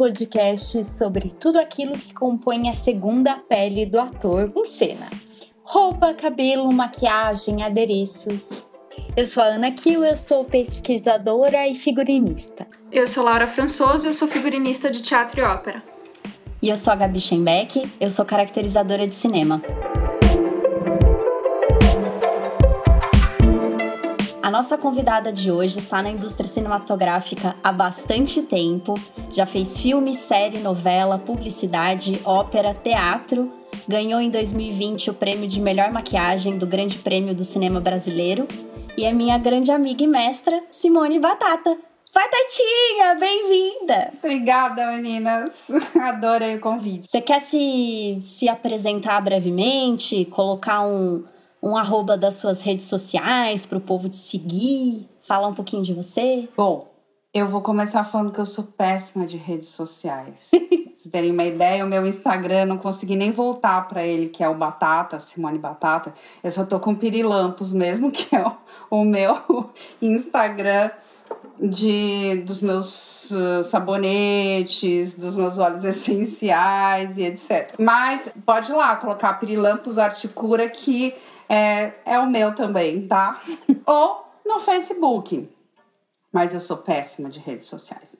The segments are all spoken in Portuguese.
Podcast sobre tudo aquilo que compõe a segunda pele do ator em cena: roupa, cabelo, maquiagem, adereços. Eu sou a Ana Kiel, eu sou pesquisadora e figurinista. Eu sou Laura Françoso, eu sou figurinista de teatro e ópera. E eu sou a Gabi Schenbeck, eu sou caracterizadora de cinema. A nossa convidada de hoje está na indústria cinematográfica há bastante tempo. Já fez filme, série, novela, publicidade, ópera, teatro. Ganhou em 2020 o prêmio de melhor maquiagem do Grande Prêmio do Cinema Brasileiro. E é minha grande amiga e mestra, Simone Batata. Batatinha, bem-vinda! Obrigada, meninas. Adorei o convite. Você quer se, se apresentar brevemente, colocar um, um arroba das suas redes sociais para o povo te seguir? Falar um pouquinho de você? Bom, eu vou começar falando que eu sou péssima de redes sociais. Vocês terem uma ideia, o meu Instagram, não consegui nem voltar para ele, que é o Batata, Simone Batata. Eu só tô com Pirilampos mesmo, que é o, o meu Instagram de dos meus uh, sabonetes, dos meus óleos essenciais e etc. Mas pode ir lá colocar Pirilampos Articura que é, é o meu também, tá? Ou no Facebook. Mas eu sou péssima de redes sociais.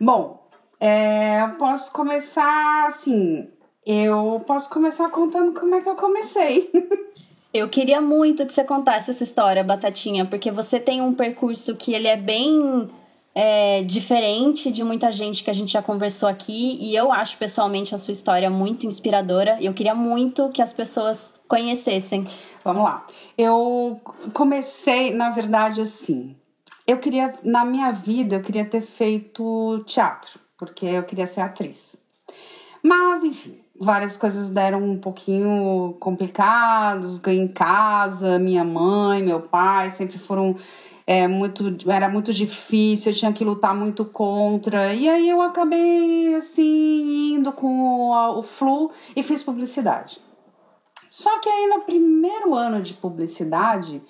Bom, é, posso começar assim. Eu posso começar contando como é que eu comecei. Eu queria muito que você contasse essa história, Batatinha, porque você tem um percurso que ele é bem é, diferente de muita gente que a gente já conversou aqui e eu acho pessoalmente a sua história muito inspiradora e eu queria muito que as pessoas conhecessem. Vamos lá. Eu comecei, na verdade, assim. Eu queria, na minha vida, eu queria ter feito teatro, porque eu queria ser atriz. Mas, enfim, várias coisas deram um pouquinho complicados, em casa, minha mãe, meu pai sempre foram é, muito, era muito difícil, eu tinha que lutar muito contra. E aí eu acabei assim indo com o, o flu e fiz publicidade. Só que aí no primeiro ano de publicidade,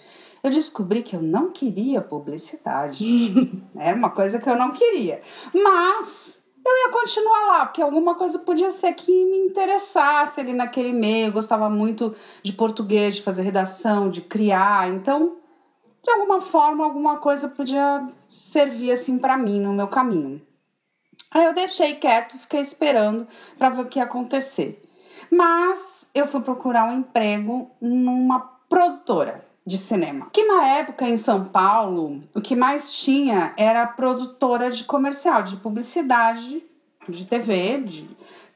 eu descobri que eu não queria publicidade. Era uma coisa que eu não queria. Mas eu ia continuar lá, porque alguma coisa podia ser que me interessasse ali naquele meio. Eu gostava muito de português, de fazer redação, de criar. Então, de alguma forma, alguma coisa podia servir assim para mim no meu caminho. Aí eu deixei quieto, fiquei esperando para ver o que ia acontecer. Mas eu fui procurar um emprego numa produtora de cinema. Que na época em São Paulo, o que mais tinha era produtora de comercial, de publicidade, de TV, de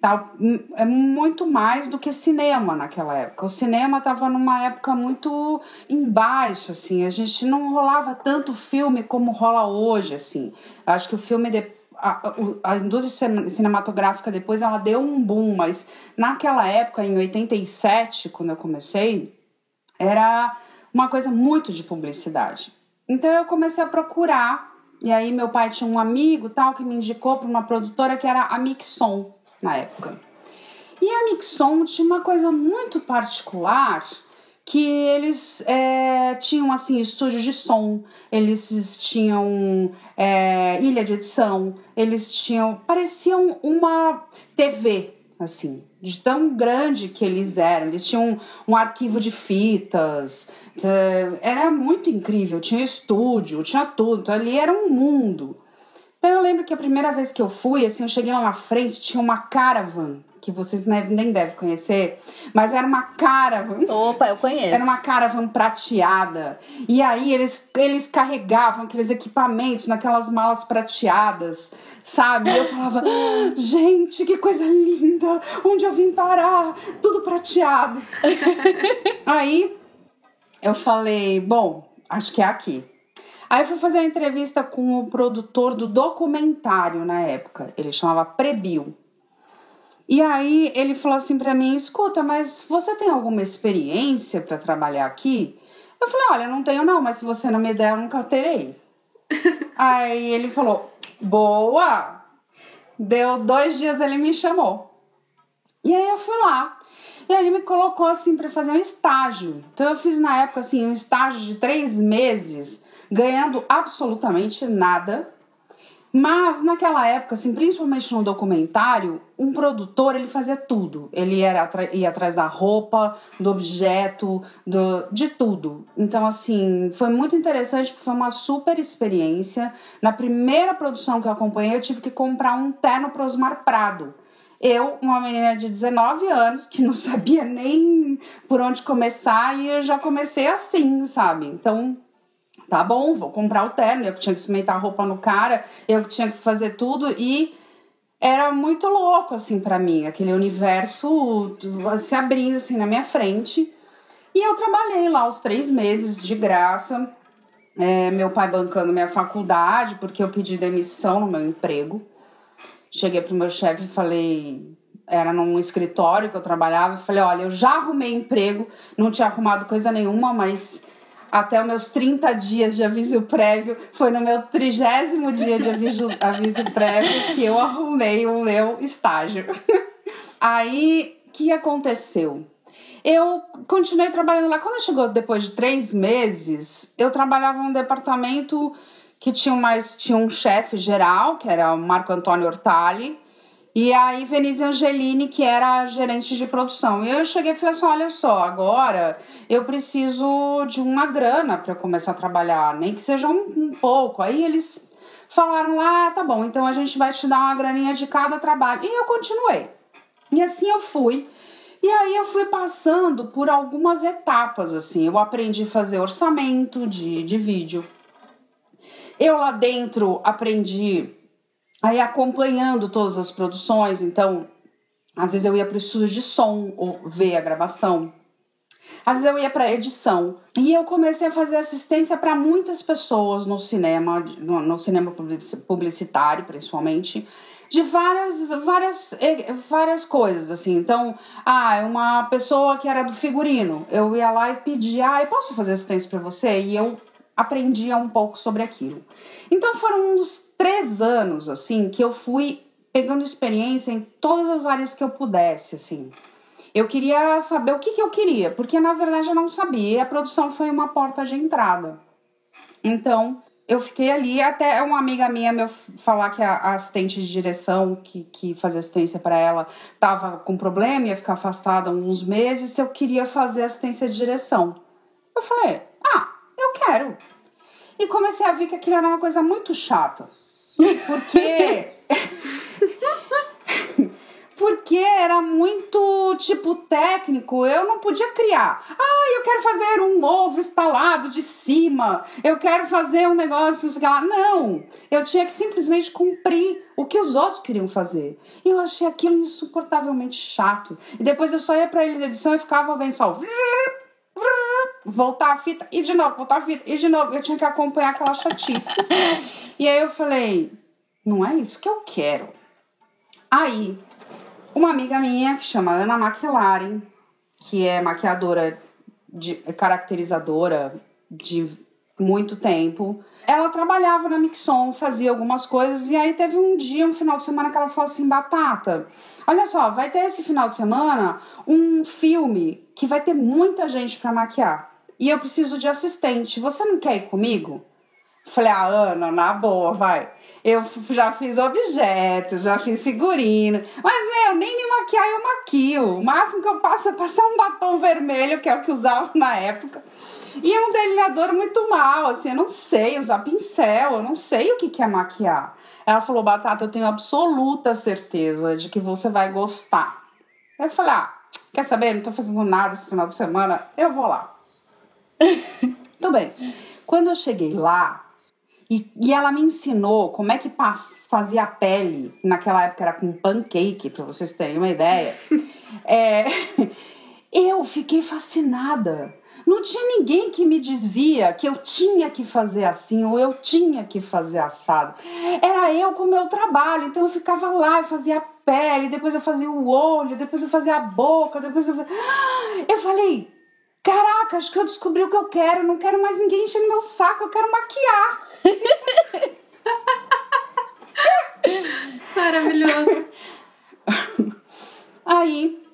tal. É muito mais do que cinema naquela época. O cinema estava numa época muito embaixo, assim. A gente não rolava tanto filme como rola hoje, assim. Acho que o filme a, a, indústria cinematográfica depois ela deu um boom, mas naquela época, em 87, quando eu comecei, era uma coisa muito de publicidade. Então eu comecei a procurar, e aí meu pai tinha um amigo tal que me indicou para uma produtora que era a Mixon na época. E a Mixon tinha uma coisa muito particular que eles é, tinham assim estúdio de som, eles tinham é, ilha de edição, eles tinham pareciam uma TV assim de tão grande que eles eram. Eles tinham um, um arquivo de fitas, era muito incrível. Tinha estúdio, tinha tudo. Então, ali era um mundo. Então eu lembro que a primeira vez que eu fui, assim, eu cheguei lá na frente, tinha uma caravan que vocês nem devem conhecer, mas era uma caravan. Opa, eu conheço. Era uma caravan prateada. E aí eles, eles carregavam aqueles equipamentos naquelas malas prateadas, sabe? E eu falava, gente, que coisa linda! Onde eu vim parar? Tudo prateado. aí eu falei, bom, acho que é aqui. Aí fui fazer a entrevista com o produtor do documentário na época. Ele chamava Prebil. E aí ele falou assim para mim: escuta, mas você tem alguma experiência para trabalhar aqui? Eu falei: olha, não tenho não, mas se você não me der, eu nunca terei. aí ele falou: boa! Deu dois dias, ele me chamou. E aí eu fui lá. E aí ele me colocou assim para fazer um estágio. Então eu fiz na época assim um estágio de três meses, ganhando absolutamente nada Mas naquela época, assim, principalmente no documentário, um produtor ele fazia tudo. Ele era ia atrás da roupa, do objeto, do, de tudo. Então, assim, foi muito interessante porque foi uma super experiência. Na primeira produção que eu acompanhei, eu tive que comprar um terno para Osmar Prado. Eu, uma menina de 19 anos, que não sabia nem por onde começar, e eu já comecei assim, sabe? Então, tá bom, vou comprar o terno, eu que tinha que experimentar a roupa no cara, eu que tinha que fazer tudo e era muito louco assim para mim, aquele universo se abrindo assim na minha frente. E eu trabalhei lá os três meses de graça, é, meu pai bancando minha faculdade, porque eu pedi demissão no meu emprego. Cheguei pro meu chefe e falei, era num escritório que eu trabalhava, falei, olha, eu já arrumei emprego, não tinha arrumado coisa nenhuma, mas até os meus 30 dias de aviso prévio. Foi no meu trigésimo dia de aviso, aviso prévio que eu arrumei o meu estágio. Aí, o que aconteceu? Eu continuei trabalhando lá. Quando chegou depois de três meses, eu trabalhava num departamento que tinha mais tinha um chefe geral, que era o Marco Antônio Ortali, e aí, Venise Angelini, que era a gerente de produção. E eu cheguei e falei assim: olha só, agora eu preciso de uma grana para começar a trabalhar, nem que seja um, um, pouco. Aí eles falaram lá: ah, tá bom, então a gente vai te dar uma graninha de cada trabalho. E eu continuei. E assim eu fui. E aí eu fui passando por algumas etapas, assim. Eu aprendi a fazer orçamento de, de vídeo. Eu lá dentro aprendi aí acompanhando todas as produções, então às vezes eu ia para o estúdio de som ou ver a gravação. Às vezes eu ia para edição e eu comecei a fazer assistência para muitas pessoas no cinema, no, no, cinema publicitário principalmente, de várias, várias, várias coisas assim. Então, ah, uma pessoa que era do figurino, eu ia lá e pedia, ah, eu posso fazer assistência para você? E eu aprendia um pouco sobre aquilo. Então foram uns três anos assim que eu fui pegando experiência em todas as áreas que eu pudesse, assim. Eu queria saber o que, que eu queria, porque na verdade eu não sabia. A produção foi uma porta de entrada. Então, eu fiquei ali até uma amiga minha me falar que a assistente de direção que, que fazia assistência para ela estava com problema, ia ficar afastada uns meses, se eu queria fazer assistência de direção. Eu falei, ah, eu quero. E comecei a ver que aquilo era uma coisa muito chata. Porque. porque era muito tipo técnico, eu não podia criar. Ah, eu quero fazer um ovo instalado de cima, eu quero fazer um negócio, não sei lá. Não, eu tinha que simplesmente cumprir o que os outros queriam fazer. E eu achei aquilo insuportavelmente chato. E depois eu só ia pra ele de edição e ficava vendo só voltar a fita e de novo, voltar a fita e de novo. Eu tinha que acompanhar aquela chatice. e aí eu falei, não é isso que eu quero. Aí, uma amiga minha que chama Ana McLaren, que é maquiadora, de, caracterizadora de muito tempo, ela trabalhava na Mixon, fazia algumas coisas, e aí teve um dia, um final de semana, que ela falou assim: Batata, olha só, vai ter esse final de semana um filme que vai ter muita gente para maquiar. E eu preciso de assistente. Você não quer ir comigo? Falei, ah, Ana, na boa, vai. Eu já fiz objeto, já fiz figurino. Mas, meu, nem me maquiar eu maquio. O máximo que eu passo é passar um batom vermelho, que é o que usava na época. E é um delineador muito mal, assim, eu não sei usar pincel, eu não sei o que, é maquiar. Ela falou, Batata, eu tenho absoluta certeza de que você vai gostar. Eu falei, ah, quer saber? Não tô fazendo nada esse final de semana, eu vou lá. Tudo bem. Quando eu cheguei lá, e, e ela me ensinou como é que fazia a pele, naquela época era com pancake, para vocês terem uma ideia. é, eu fiquei fascinada não tinha ninguém que me dizia que eu tinha que fazer assim ou eu tinha que fazer assado. Era eu com o meu trabalho, então eu ficava lá e fazia a pele, depois eu fazia o olho, depois eu fazia a boca, depois eu. Eu falei, caraca, acho que eu descobri o que eu quero, não quero mais ninguém enchendo meu saco, eu quero maquiar. Maravilhoso. Aí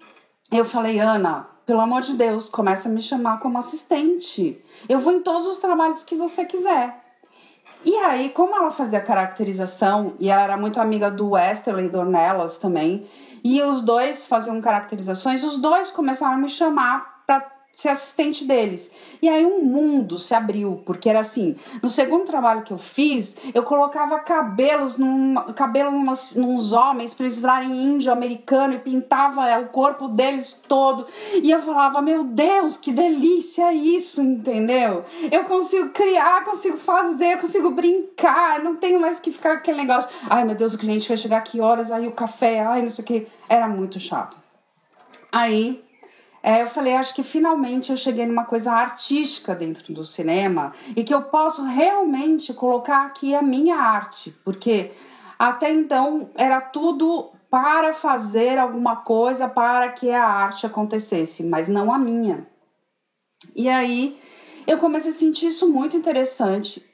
eu falei, Ana, pelo amor de Deus, começa a me chamar como assistente. Eu vou em todos os trabalhos que você quiser. E aí, como ela fazia caracterização, e ela era muito amiga do Westerly Dornelas também, e os dois faziam caracterizações, os dois começaram a me chamar ser assistente deles. E aí um mundo se abriu, porque era assim, no segundo trabalho que eu fiz, eu colocava cabelos num, cabelo numas, nos homens para eles virarem índio americano e pintava é, o corpo deles todo. E eu falava, meu Deus, que delícia isso, entendeu? Eu consigo criar, consigo fazer, consigo brincar, não tenho mais que ficar aquele negócio, ai meu Deus, o cliente vai chegar que horas, aí o café, ai não sei o que. Era muito chato. Aí é, eu falei, acho que finalmente eu cheguei numa coisa artística dentro do cinema e que eu posso realmente colocar aqui a minha arte, porque até então era tudo para fazer alguma coisa para que a arte acontecesse, mas não a minha. E aí eu comecei a sentir isso muito interessante.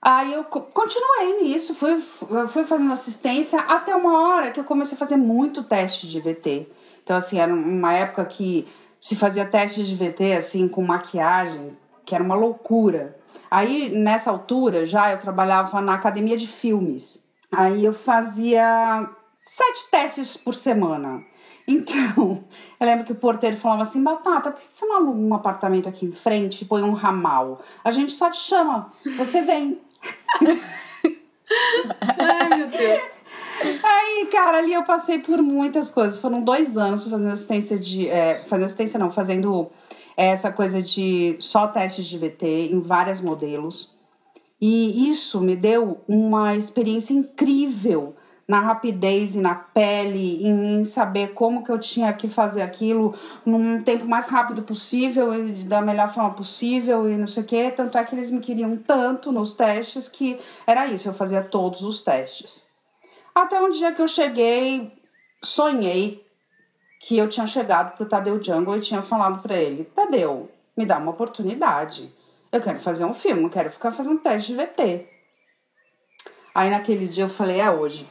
Aí eu continuei nisso, fui, fui fazendo assistência até uma hora que eu comecei a fazer muito teste de VT. Então, assim, era uma época que se fazia teste de VT assim com maquiagem, que era uma loucura. Aí nessa altura já eu trabalhava na academia de filmes. Aí eu fazia sete testes por semana. Então, eu lembro que o porteiro falava assim: Batata, por que você não aluga um apartamento aqui em frente e põe um ramal? A gente só te chama, você vem. Ai, meu Deus. Aí, cara, ali eu passei por muitas coisas. Foram dois anos fazendo assistência de. É, fazendo assistência não, fazendo essa coisa de só testes de VT em vários modelos. E isso me deu uma experiência incrível na rapidez e na pele, em, saber como que eu tinha que fazer aquilo num tempo mais rápido possível e da melhor forma possível e não sei o que. Tanto é que eles me queriam tanto nos testes que era isso, eu fazia todos os testes. Até um dia que eu cheguei, sonhei que eu tinha chegado pro Tadeu Jungle e tinha falado para ele: Tadeu, me dá uma oportunidade. Eu quero fazer um filme, não quero ficar fazendo teste de VT. Aí naquele dia eu falei: é hoje.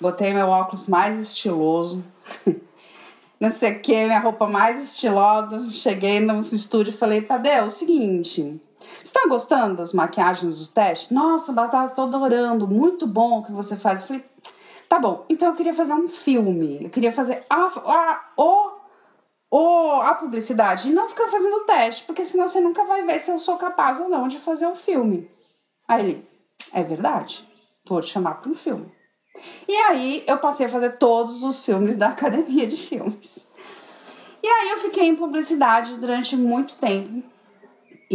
Botei meu óculos mais estiloso, não sei o que, minha roupa mais estilosa. Cheguei no estúdio e falei: Tadeu, é o seguinte, você tá gostando das maquiagens do teste? Nossa, Batata, tô adorando, muito bom o que você faz. Eu falei, tá bom, então eu queria fazer um filme, eu queria fazer a, a, o, o, a publicidade e não ficar fazendo teste, porque senão você nunca vai ver se eu sou capaz ou não de fazer um filme. Aí ele, é verdade, vou te chamar para um filme. E aí eu passei a fazer todos os filmes da Academia de Filmes. E aí eu fiquei em publicidade durante muito tempo.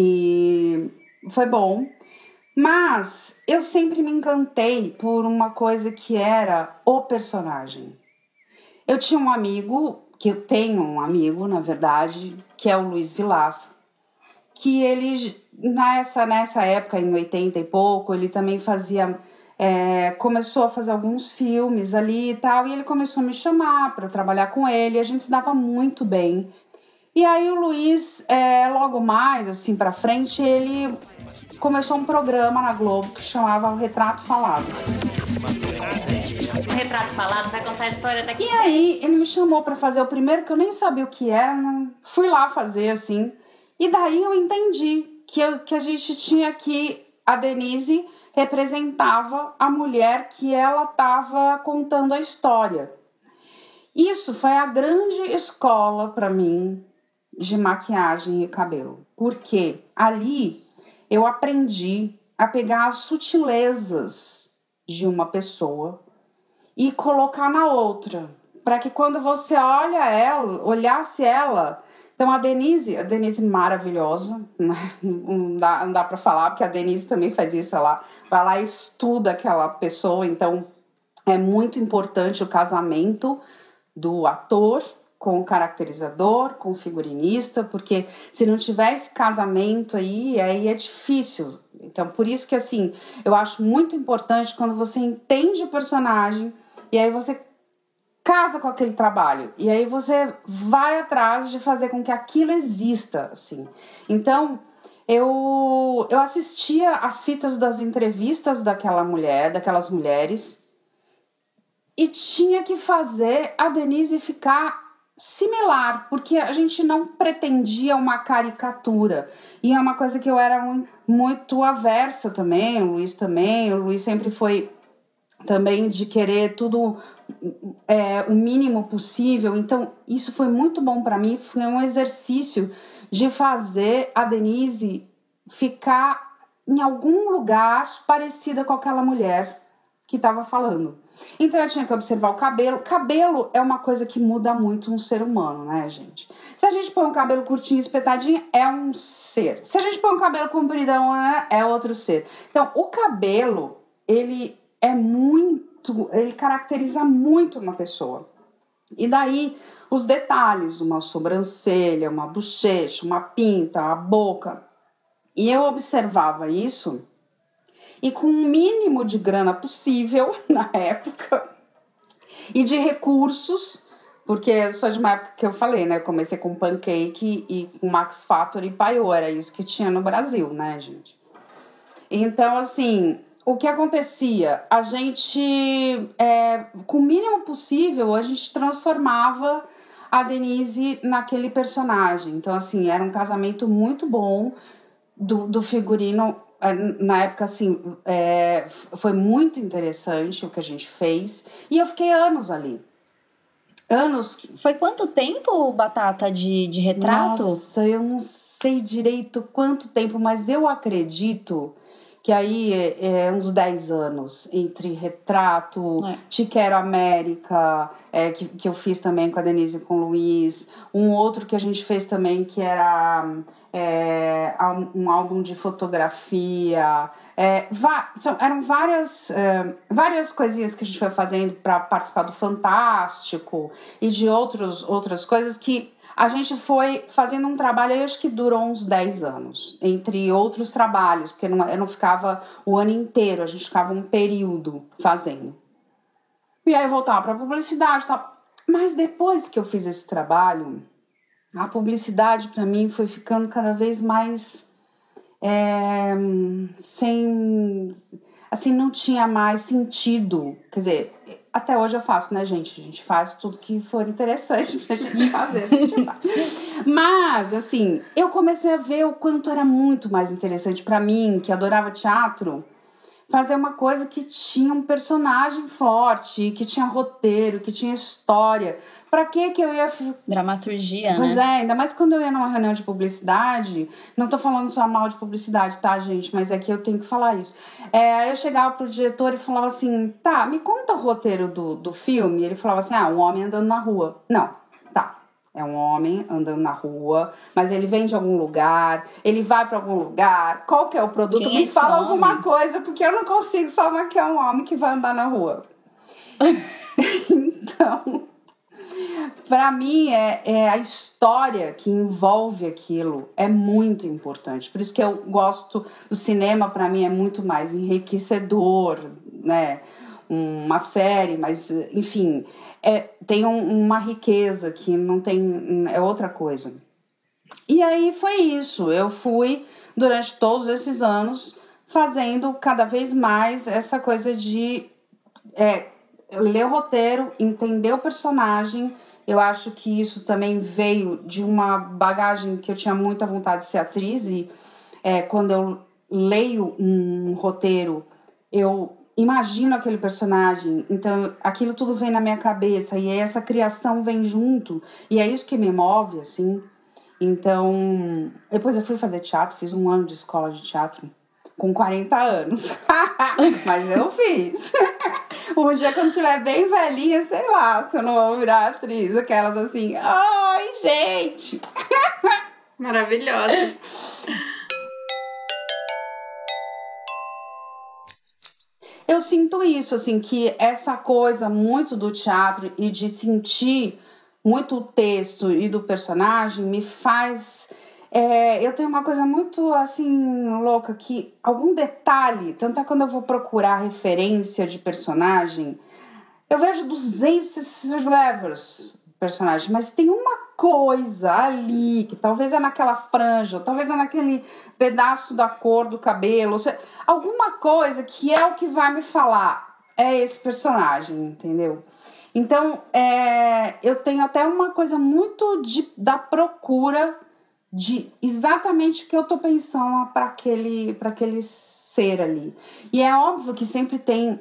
E foi bom. Mas eu sempre me encantei por uma coisa que era o personagem. Eu tinha um amigo, que eu tenho um amigo, na verdade, que é o Luiz Vilaça, que ele, nessa, nessa época, em 80 e pouco, ele também fazia. É, começou a fazer alguns filmes ali e tal, e ele começou a me chamar para trabalhar com ele, a gente se dava muito bem. E aí o Luiz, é, logo mais, assim, pra frente, ele começou um programa na Globo que chamava O Retrato Falado. O Retrato Falado vai contar a história daqui. E aí ele me chamou para fazer o primeiro, que eu nem sabia o que era, fui lá fazer, assim. E daí eu entendi que, eu, que a gente tinha que... A Denise representava a mulher que ela estava contando a história. Isso foi a grande escola para mim de maquiagem e cabelo. Porque ali eu aprendi a pegar as sutilezas de uma pessoa e colocar na outra, para que quando você olha ela, olhasse ela, então a Denise, a Denise maravilhosa, né? não dá, não dá para falar porque a Denise também faz isso, ela vai lá e estuda aquela pessoa, então é muito importante o casamento do ator com caracterizador, com figurinista, porque se não tiver esse casamento aí, aí é difícil. Então, por isso que assim, eu acho muito importante quando você entende o personagem e aí você casa com aquele trabalho e aí você vai atrás de fazer com que aquilo exista, assim. Então, eu eu assistia as fitas das entrevistas daquela mulher, daquelas mulheres e tinha que fazer a Denise ficar similar, porque a gente não pretendia uma caricatura. E é uma coisa que eu era muito, aversa também, o Luiz também. O Luiz sempre foi também de querer tudo é, o mínimo possível. Então, isso foi muito bom para mim. Foi um exercício de fazer a Denise ficar em algum lugar parecida com aquela mulher que estava falando. Então eu tinha que observar o cabelo. Cabelo é uma coisa que muda muito um ser humano, né, gente? Se a gente põe um cabelo curtinho, espetadinho, é um ser. Se a gente põe um cabelo compridão, né, é outro ser. Então, o cabelo, ele é muito, ele caracteriza muito uma pessoa. E daí os detalhes, uma sobrancelha, uma bochecha, uma pinta, a boca. E eu observava isso e com o mínimo de grana possível na época e de recursos, porque eu sou de uma época que eu falei, né? Eu comecei com pancake e com Max Factor e Paiô, era isso que tinha no Brasil, né, gente? Então, assim, o que acontecia? A gente, é, com o mínimo possível, a gente transformava a Denise naquele personagem. Então, assim, era um casamento muito bom do, do figurino é, na época, assim, é, foi muito interessante o que a gente fez. E eu fiquei anos ali. Anos. Foi quanto tempo, Batata, de, de retrato? Nossa, eu não sei direito quanto tempo, mas eu acredito que aí é, é uns 10 anos entre retrato, é. Te Quero América, é, que, que eu fiz também com a Denise e com o Luiz, um outro que a gente fez também que era é, um álbum de fotografia. É, são, eram várias, é, várias coisinhas que a gente foi fazendo para participar do Fantástico e de outros, outras coisas que a gente foi fazendo um trabalho, acho que durou uns 10 anos, entre outros trabalhos, porque não, eu não ficava o ano inteiro, a gente ficava um período fazendo. E aí eu voltava para publicidade tal. Mas depois que eu fiz esse trabalho, a publicidade para mim foi ficando cada vez mais é, sem assim não tinha mais sentido quer dizer até hoje eu faço, né, gente? A gente faz tudo que for interessante pra gente fazer, a gente faz. Mas, assim, eu comecei a ver o quanto era muito mais interessante para mim, que adorava teatro, fazer uma coisa que tinha um personagem forte, que tinha roteiro, que tinha história. Pra que que eu ia. Dramaturgia, né? Pois é, ainda mais quando eu ia numa reunião de publicidade. Não tô falando só mal de publicidade, tá, gente? Mas é que eu tenho que falar isso. É, eu chegava pro diretor e falava assim: tá, me conta o roteiro do, do filme. E ele falava assim: ah, um homem andando na rua. Não, tá. É um homem andando na rua, mas ele vem de algum lugar, ele vai para algum lugar. Qual que é o produto? Quem me é fala homem? alguma coisa, porque eu não consigo só maquiar um homem que vai andar na rua. então, para mim é, é a história que envolve aquilo é muito importante. Por isso que eu gosto do cinema. Para mim é muito mais enriquecedor, né? Uma série, mas enfim, é, tem um, uma riqueza que não tem é outra coisa. E aí foi isso. Eu fui durante todos esses anos fazendo cada vez mais essa coisa de é, ler o roteiro, entender o personagem eu acho que isso também veio de uma bagagem que eu tinha muita vontade de ser atriz e é, quando eu leio um roteiro, eu imagino aquele personagem, então aquilo tudo vem na minha cabeça e essa criação vem junto e é isso que me move, assim. Então, depois eu fui fazer teatro, fiz um ano de escola de teatro com 40 anos. Mas eu fiz. Um dia quando estiver bem velhinha, sei lá, se eu não vou virar atriz, aquelas assim, ai, gente. Maravilhosa. Eu sinto isso, assim, que essa coisa muito do teatro e de sentir muito o texto e do personagem me faz é, eu tenho uma coisa muito assim louca que algum detalhe, tanto é quando eu vou procurar referência de personagem, eu vejo 200 levers personagens, mas tem uma coisa ali que talvez é naquela franja, talvez é naquele pedaço da cor do cabelo, seja, alguma coisa que é o que vai me falar é esse personagem, entendeu? Então, é, eu tenho até uma coisa muito de, da procura de exatamente o que eu tô pensando para aquele, aquele ser ali. E é óbvio que sempre tem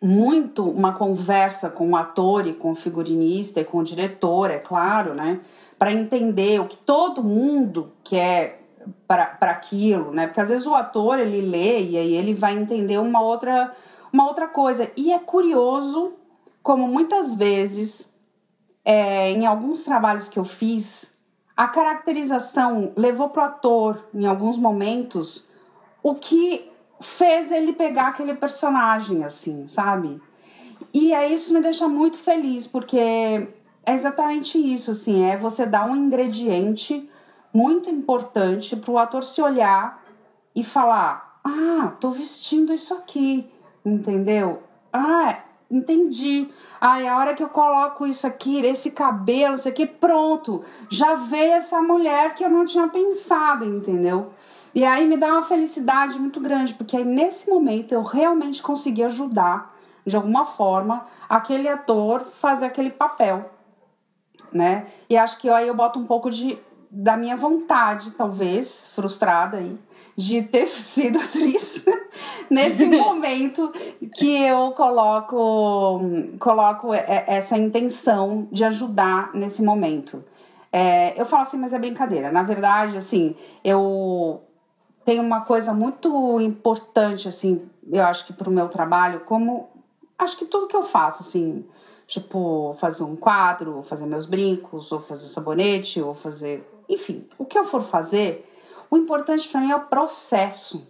muito uma conversa com o ator e com o figurinista e com o diretor, é claro, né? Para entender o que todo mundo quer para aquilo, né? Porque às vezes o ator ele lê e aí ele vai entender uma outra, uma outra coisa. E é curioso como muitas vezes, é, em alguns trabalhos que eu fiz, a caracterização levou pro ator, em alguns momentos, o que fez ele pegar aquele personagem, assim, sabe? E aí isso me deixa muito feliz, porque é exatamente isso, assim, é você dar um ingrediente muito importante para o ator se olhar e falar: ah, tô vestindo isso aqui, entendeu? Ah, entendi. Ai, a hora que eu coloco isso aqui, esse cabelo, isso aqui, pronto, já veio essa mulher que eu não tinha pensado, entendeu? E aí me dá uma felicidade muito grande, porque aí nesse momento eu realmente consegui ajudar, de alguma forma, aquele ator fazer aquele papel, né? E acho que aí eu boto um pouco de da minha vontade, talvez, frustrada aí, de ter sido atriz nesse momento que eu coloco, coloco essa intenção de ajudar nesse momento. É, eu falo assim, mas é brincadeira. Na verdade, assim, eu tenho uma coisa muito importante, assim, eu acho que para o meu trabalho, como acho que tudo que eu faço, assim, tipo, fazer um quadro, fazer meus brincos, ou fazer sabonete, ou fazer enfim, o que eu for fazer, o importante para mim é o processo,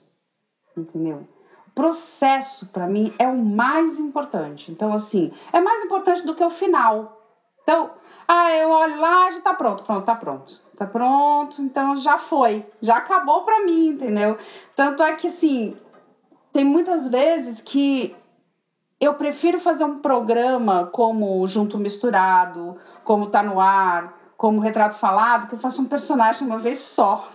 entendeu? O processo para mim é o mais importante. Então, assim, é mais importante do que o final. Então, ah, eu olho lá, já tá pronto, pronto, tá pronto. Tá pronto, então já foi, já acabou para mim, entendeu? Tanto é que, assim, tem muitas vezes que eu prefiro fazer um programa como Junto Misturado, como Tá No Ar, como retrato falado, que eu faço um personagem uma vez só.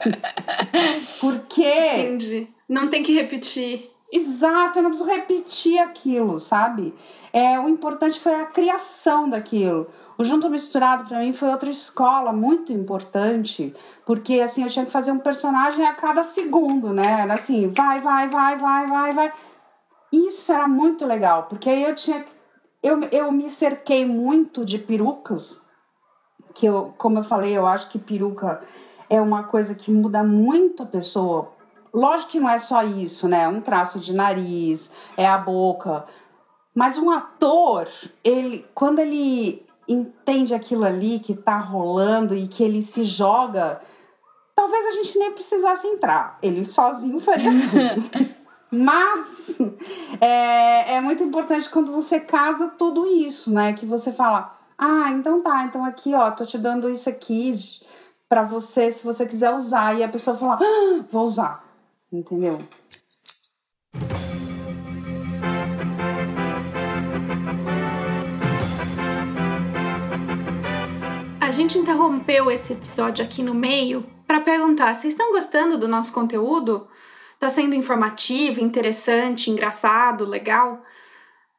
Porque. Entendi. Não tem que repetir. Exato, eu não preciso repetir aquilo, sabe? É, o importante foi a criação daquilo. O Junto Misturado para mim foi outra escola muito importante, porque assim eu tinha que fazer um personagem a cada segundo, né? Era assim, vai, vai, vai, vai, vai, vai. Isso era muito legal, porque aí eu tinha eu, eu me cerquei muito de perucas que eu, como eu falei, eu acho que peruca é uma coisa que muda muito a pessoa. Lógico que não é só isso, né? É um traço de nariz, é a boca. Mas um ator, ele, quando ele entende aquilo ali que tá rolando e que ele se joga, talvez a gente nem precisasse entrar. Ele sozinho faria tudo. Mas é, é muito importante quando você casa tudo isso, né? Que você fala, ah, então tá, então aqui, ó, tô te dando isso aqui para você, se você quiser usar. E a pessoa fala, ah, vou usar. Entendeu? A gente interrompeu esse episódio aqui no meio para perguntar: vocês estão gostando do nosso conteúdo? Tá sendo informativo, interessante, engraçado, legal?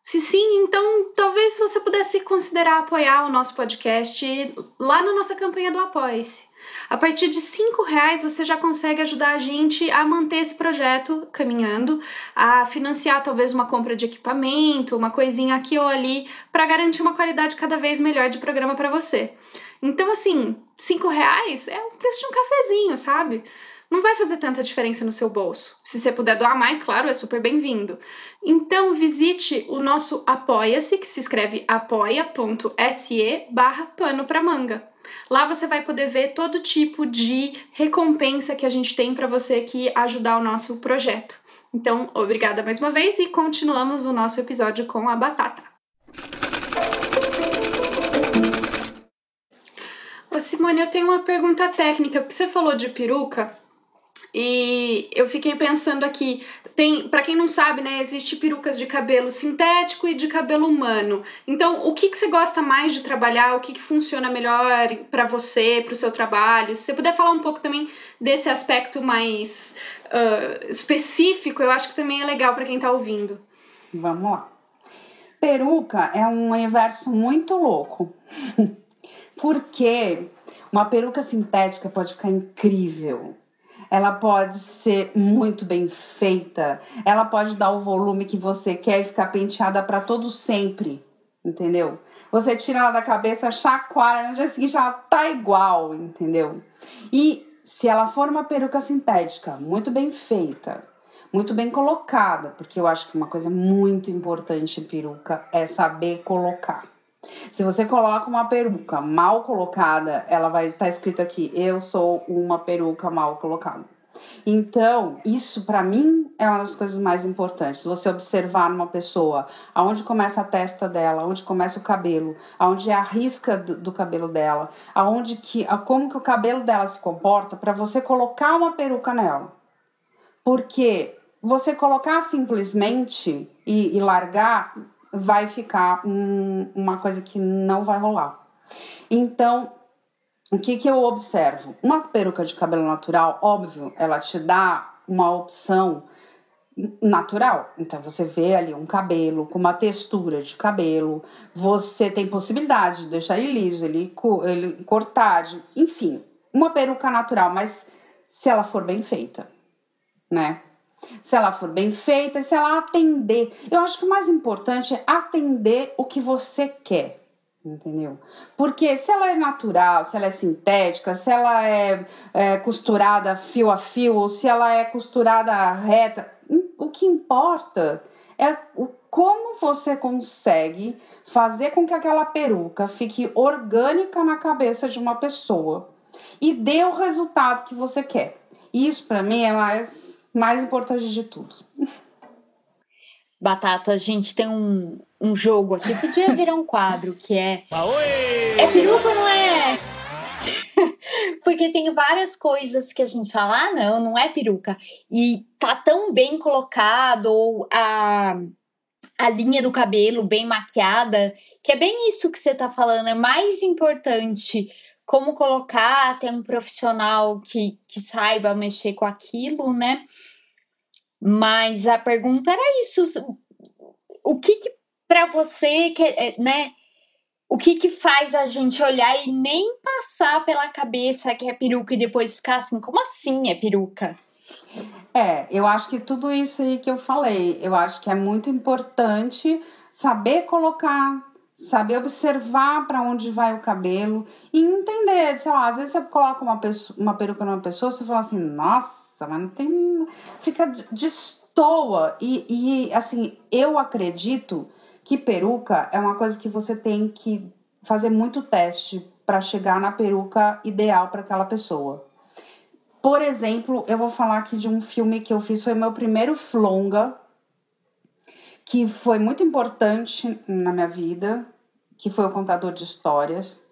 Se sim, então talvez você pudesse considerar apoiar o nosso podcast lá na nossa campanha do Apoie-se. A partir de cinco reais você já consegue ajudar a gente a manter esse projeto caminhando, a financiar talvez uma compra de equipamento, uma coisinha aqui ou ali, para garantir uma qualidade cada vez melhor de programa para você. Então, assim, cinco reais é o preço de um cafezinho, sabe? Não vai fazer tanta diferença no seu bolso. Se você puder doar mais, claro, é super bem-vindo. Então visite o nosso Apoia-se, que se escreve apoia.se barra pano pra manga. Lá você vai poder ver todo tipo de recompensa que a gente tem para você aqui ajudar o nosso projeto. Então, obrigada mais uma vez e continuamos o nosso episódio com a batata. Ô Simone, eu tenho uma pergunta técnica, porque você falou de peruca e eu fiquei pensando aqui, tem, para quem não sabe, né, existe perucas de cabelo sintético e de cabelo humano. Então, o que, que você gosta mais de trabalhar? O que, que funciona melhor para você, para o seu trabalho? Se você puder falar um pouco também desse aspecto mais uh, específico, eu acho que também é legal para quem está ouvindo. Vamos lá. Peruca é um universo muito louco. Porque uma peruca sintética pode ficar incrível. Ela pode ser muito bem feita. Ela pode dar o volume que você quer e ficar penteada para todo sempre. Entendeu? Você tira ela da cabeça, chacoalha, no dia seguinte ela tá igual, entendeu? E se ela for uma peruca sintética, muito bem feita, muito bem colocada, porque eu acho que uma coisa muito importante em peruca é saber colocar. Se você coloca uma peruca mal colocada, ela vai estar tá escrito aqui: eu sou uma peruca mal colocada. Então, isso para mim é uma das coisas mais importantes. Você observar uma pessoa, aonde começa a testa dela, aonde começa o cabelo, aonde é a risca do, do cabelo dela, aonde que, como que o cabelo dela se comporta para você colocar uma peruca nela. Porque você colocar simplesmente e, e largar vai ficar um, uma coisa que não vai rolar. Então, o que, que eu observo? Uma peruca de cabelo natural, óbvio, ela te dá uma opção natural. Então você vê ali um cabelo com uma textura de cabelo, você tem possibilidade de deixar ele liso, ele, ele cortar, de, enfim, uma peruca natural, mas se ela for bem feita, né? Se ela for bem feita, se ela atender. Eu acho que o mais importante é atender o que você quer. Entendeu? Porque se ela é natural, se ela é sintética, se ela é, é costurada fio a fio, ou se ela é costurada reta, o que importa é o, como você consegue fazer com que aquela peruca fique orgânica na cabeça de uma pessoa e dê o resultado que você quer. Isso para mim é mais mais importante de tudo. Batata, a gente tem um, um jogo aqui, podia virar um quadro, que é. É peruca ou não é? Porque tem várias coisas que a gente fala, ah, não, não é peruca. E tá tão bem colocado, ou a, a linha do cabelo bem maquiada, que é bem isso que você tá falando. É mais importante como colocar, ter um profissional que, que saiba mexer com aquilo, né? Mas a pergunta era isso: o que, que para você, é, né? O que que faz a gente olhar e nem passar pela cabeça que é peruca e depois ficar assim, como assim é peruca? É, eu acho que tudo isso aí que eu falei, eu acho que é muito importante saber colocar saber observar para onde vai o cabelo e entender, sei lá, às vezes você coloca uma, pessoa, uma peruca numa pessoa, você fala assim, nossa, mas não tem. fica destoa. E, e assim, eu acredito que peruca é uma coisa que você tem que fazer muito teste para chegar na peruca ideal para aquela pessoa. Por exemplo, eu vou falar aqui de um filme que eu fiz, foi meu primeiro flonga, que foi muito importante na minha vida, que foi o contador de histórias.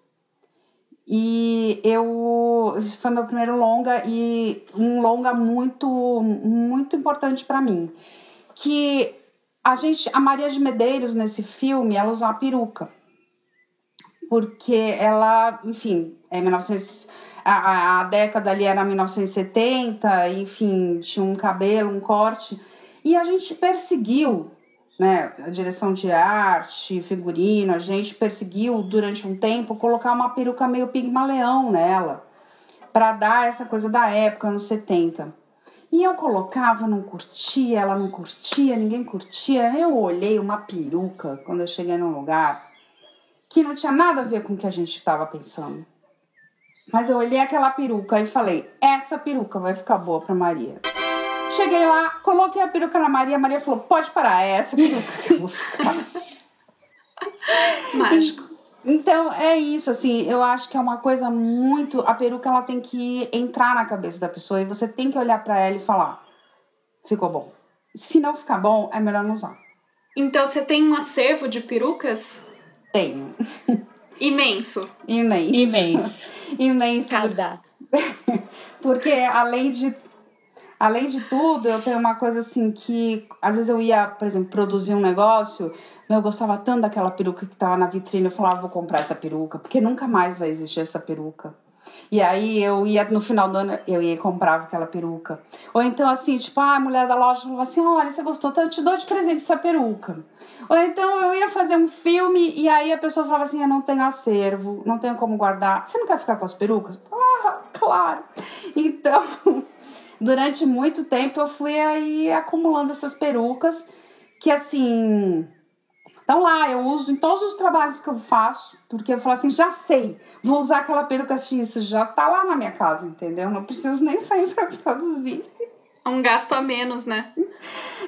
E eu esse foi meu primeiro longa e um longa muito muito importante para mim, que a gente a Maria de Medeiros nesse filme, ela usa a peruca. Porque ela, enfim, é 1900 a, a década ali era 1970, enfim, tinha um cabelo, um corte, e a gente perseguiu né, a direção de arte, figurino, a gente perseguiu durante um tempo colocar uma peruca meio pigmaleão nela, para dar essa coisa da época, nos 70. E eu colocava, não curtia, ela não curtia, ninguém curtia. Eu olhei uma peruca quando eu cheguei num lugar que não tinha nada a ver com o que a gente estava pensando. Mas eu olhei aquela peruca e falei: essa peruca vai ficar boa para Maria. Cheguei lá, coloquei a peruca na Maria, a Maria falou: pode parar, é essa peruca que eu vou ficar. Mágico. Então é isso, assim, eu acho que é uma coisa muito. A peruca ela tem que entrar na cabeça da pessoa e você tem que olhar para ela e falar: ficou bom. Se não ficar bom, é melhor não usar. Então você tem um acervo de perucas? Tenho. Imenso. Imenso. Imenso. Imenso. Cada. Porque além de Além de tudo, eu tenho uma coisa assim que às vezes eu ia, por exemplo, produzir um negócio, eu gostava tanto daquela peruca que estava na vitrine, eu falava, vou comprar essa peruca, porque nunca mais vai existir essa peruca. E aí eu ia no final do ano, eu ia e comprava aquela peruca. Ou então assim, tipo, ah, a mulher da loja falava assim: olha, você gostou, eu te dou de presente essa peruca. Ou então eu ia fazer um filme e aí a pessoa falava assim: eu não tenho acervo, não tenho como guardar. Você não quer ficar com as perucas? Ah, claro. Então, durante muito tempo eu fui aí acumulando essas perucas que assim então lá, eu uso em todos os trabalhos que eu faço, porque eu falo assim, já sei, vou usar aquela peruca X, já tá lá na minha casa, entendeu? Não preciso nem sair para produzir. É um gasto a menos, né?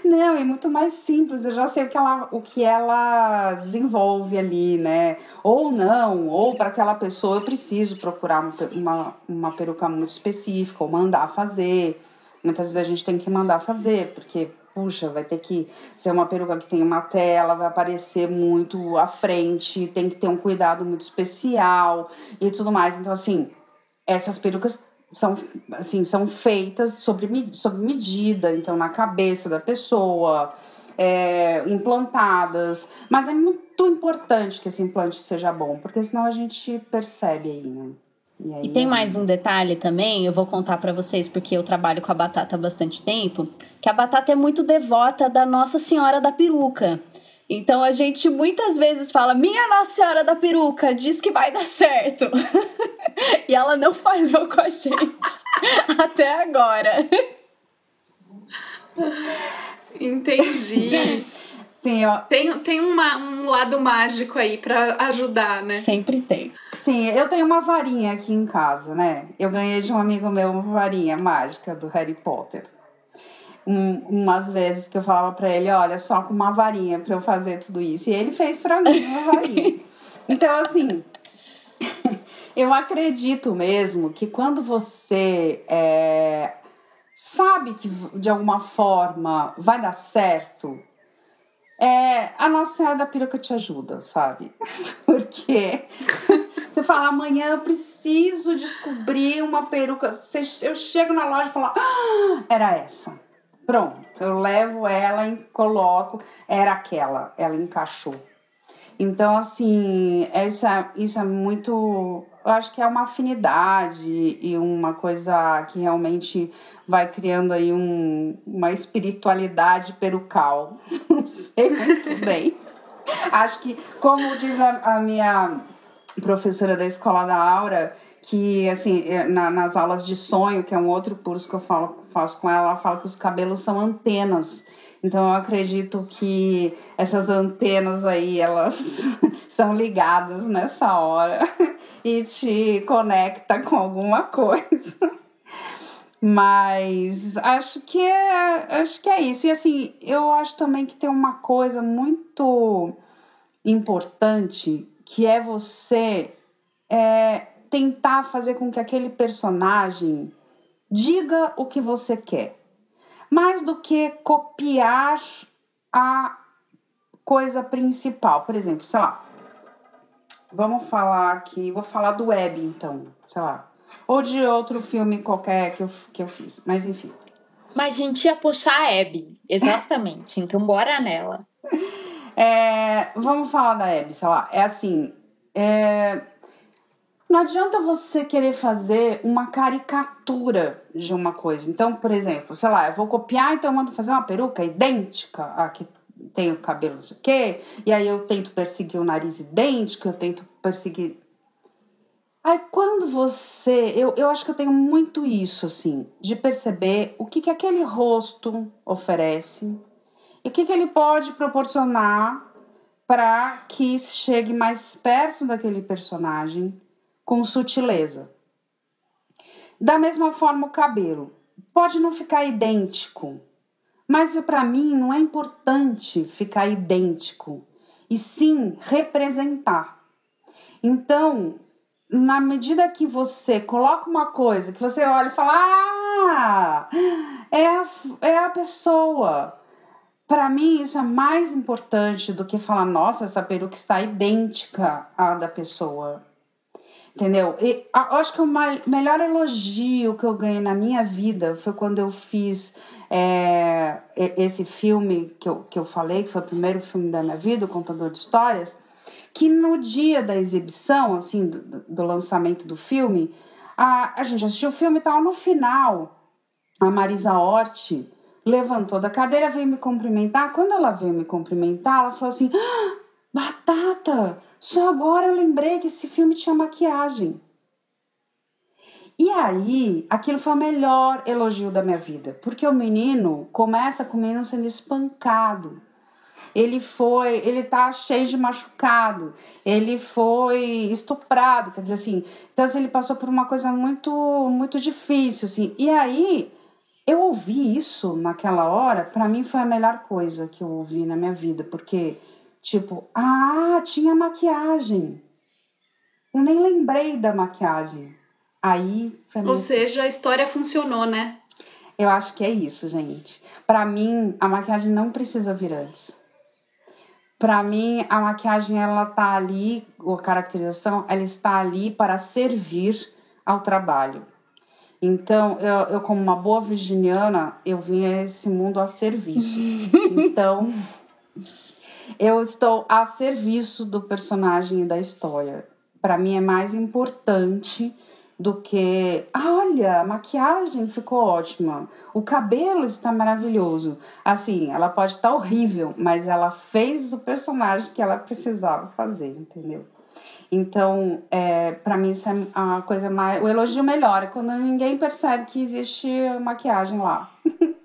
Não, é muito mais simples. Eu já sei o que ela, o que ela desenvolve ali, né? Ou não, ou para aquela pessoa eu preciso procurar uma, uma peruca muito específica, ou mandar fazer. Muitas vezes a gente tem que mandar fazer, porque puxa, vai ter que ser uma peruca que tem uma tela, vai aparecer muito à frente, tem que ter um cuidado muito especial e tudo mais. Então, assim, essas perucas são, assim, são feitas sobre, sobre medida, então na cabeça da pessoa, é, implantadas. Mas é muito importante que esse implante seja bom, porque senão a gente percebe aí, né? E, aí, e tem mais um detalhe também, eu vou contar para vocês porque eu trabalho com a batata há bastante tempo, que a batata é muito devota da Nossa Senhora da Peruca. Então a gente muitas vezes fala: "Minha Nossa Senhora da Peruca diz que vai dar certo". e ela não falhou com a gente até agora. Entendi. Sim, ó. Tem, tem uma, um lado mágico aí para ajudar, né? Sempre tem. Sim, eu tenho uma varinha aqui em casa, né? Eu ganhei de um amigo meu uma varinha mágica do Harry Potter. Um, umas vezes que eu falava para ele, olha, só com uma varinha para eu fazer tudo isso. E ele fez para mim uma varinha. então, assim, eu acredito mesmo que quando você é, sabe que de alguma forma vai dar certo, é, a Nossa Senhora da Peruca te ajuda, sabe? Porque você fala, amanhã eu preciso descobrir uma peruca. Eu chego na loja e falo, ah, era essa. Pronto, eu levo ela e coloco, era aquela, ela encaixou. Então, assim, isso é, isso é muito. Eu acho que é uma afinidade e uma coisa que realmente vai criando aí um, uma espiritualidade perucal. Não sei muito bem. Acho que, como diz a, a, minha professora da escola da Aura, que assim, é, na, nas aulas de sonho, que é um outro curso que eu falo, faço com ela, ela fala que os cabelos são antenas. Então eu acredito que essas antenas aí, elas são ligadas nessa hora e te conecta com alguma coisa. Mas acho que é, acho que é isso. E assim, eu acho também que tem uma coisa muito importante que é você é, tentar fazer com que aquele personagem diga o que você quer. Mais do que copiar a coisa principal. Por exemplo, sei lá, vamos falar aqui, vou falar do Web então, sei lá, ou de outro filme qualquer que eu, que eu fiz, mas enfim. Mas a gente ia puxar a Abby, exatamente. então bora nela. É, vamos falar da Abby, sei lá. É assim. É, não adianta você querer fazer uma caricatura de uma coisa. Então, por exemplo, sei lá, eu vou copiar, então eu mando fazer uma peruca idêntica a que tem o cabelo o quê, e aí eu tento perseguir o nariz idêntico, eu tento perseguir Aí quando você. Eu, eu acho que eu tenho muito isso, assim, de perceber o que, que aquele rosto oferece e o que, que ele pode proporcionar para que chegue mais perto daquele personagem com sutileza. Da mesma forma, o cabelo pode não ficar idêntico, mas para mim não é importante ficar idêntico, e sim representar. Então, na medida que você coloca uma coisa, que você olha e fala, ah, é a, é a pessoa. Para mim, isso é mais importante do que falar, nossa, essa peruca está idêntica à da pessoa. Entendeu? E eu acho que o melhor elogio que eu ganhei na minha vida foi quando eu fiz é, esse filme que eu, que eu falei, que foi o primeiro filme da minha vida, o Contador de Histórias que no dia da exibição, assim, do, do lançamento do filme, a, a gente assistiu o filme e tal. No final, a Marisa Hort levantou da cadeira, veio me cumprimentar. Quando ela veio me cumprimentar, ela falou assim: ah, Batata, só agora eu lembrei que esse filme tinha maquiagem. E aí, aquilo foi o melhor elogio da minha vida, porque o menino começa com o menino sendo espancado. Ele foi, ele tá cheio de machucado, ele foi estuprado, quer dizer assim. Então, assim, ele passou por uma coisa muito, muito difícil, assim. E aí, eu ouvi isso naquela hora, para mim foi a melhor coisa que eu ouvi na minha vida, porque, tipo, ah, tinha maquiagem. Eu nem lembrei da maquiagem. Aí foi Ou seja, a história funcionou, né? Eu acho que é isso, gente. Para mim, a maquiagem não precisa vir antes. Para mim, a maquiagem ela tá ali, a caracterização, ela está ali para servir ao trabalho. Então, eu, eu como uma boa virginiana, eu vim a esse mundo a serviço. então, eu estou a serviço do personagem e da história. Para mim é mais importante do que, olha, a maquiagem ficou ótima, o cabelo está maravilhoso. Assim, ela pode estar horrível, mas ela fez o personagem que ela precisava fazer, entendeu? Então, é, para mim, isso é a coisa mais. O elogio melhor é quando ninguém percebe que existe maquiagem lá.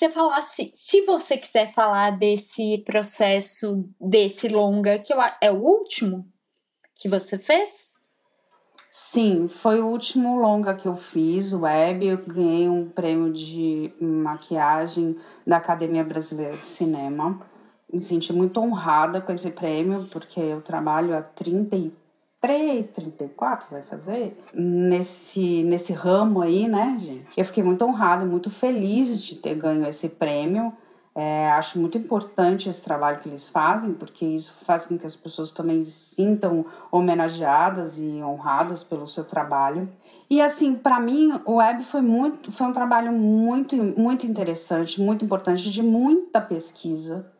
você falasse, se você quiser falar desse processo, desse longa, que é o último que você fez? Sim, foi o último longa que eu fiz, web. Eu ganhei um prêmio de maquiagem da Academia Brasileira de Cinema. Me senti muito honrada com esse prêmio, porque eu trabalho há 33 33, 34 vai fazer, nesse, nesse ramo aí, né, gente? Eu fiquei muito honrada, muito feliz de ter ganho esse prêmio. É, acho muito importante esse trabalho que eles fazem, porque isso faz com que as pessoas também se sintam homenageadas e honradas pelo seu trabalho. E assim, para mim, o web foi muito, foi um trabalho muito, muito interessante, muito importante, de muita pesquisa,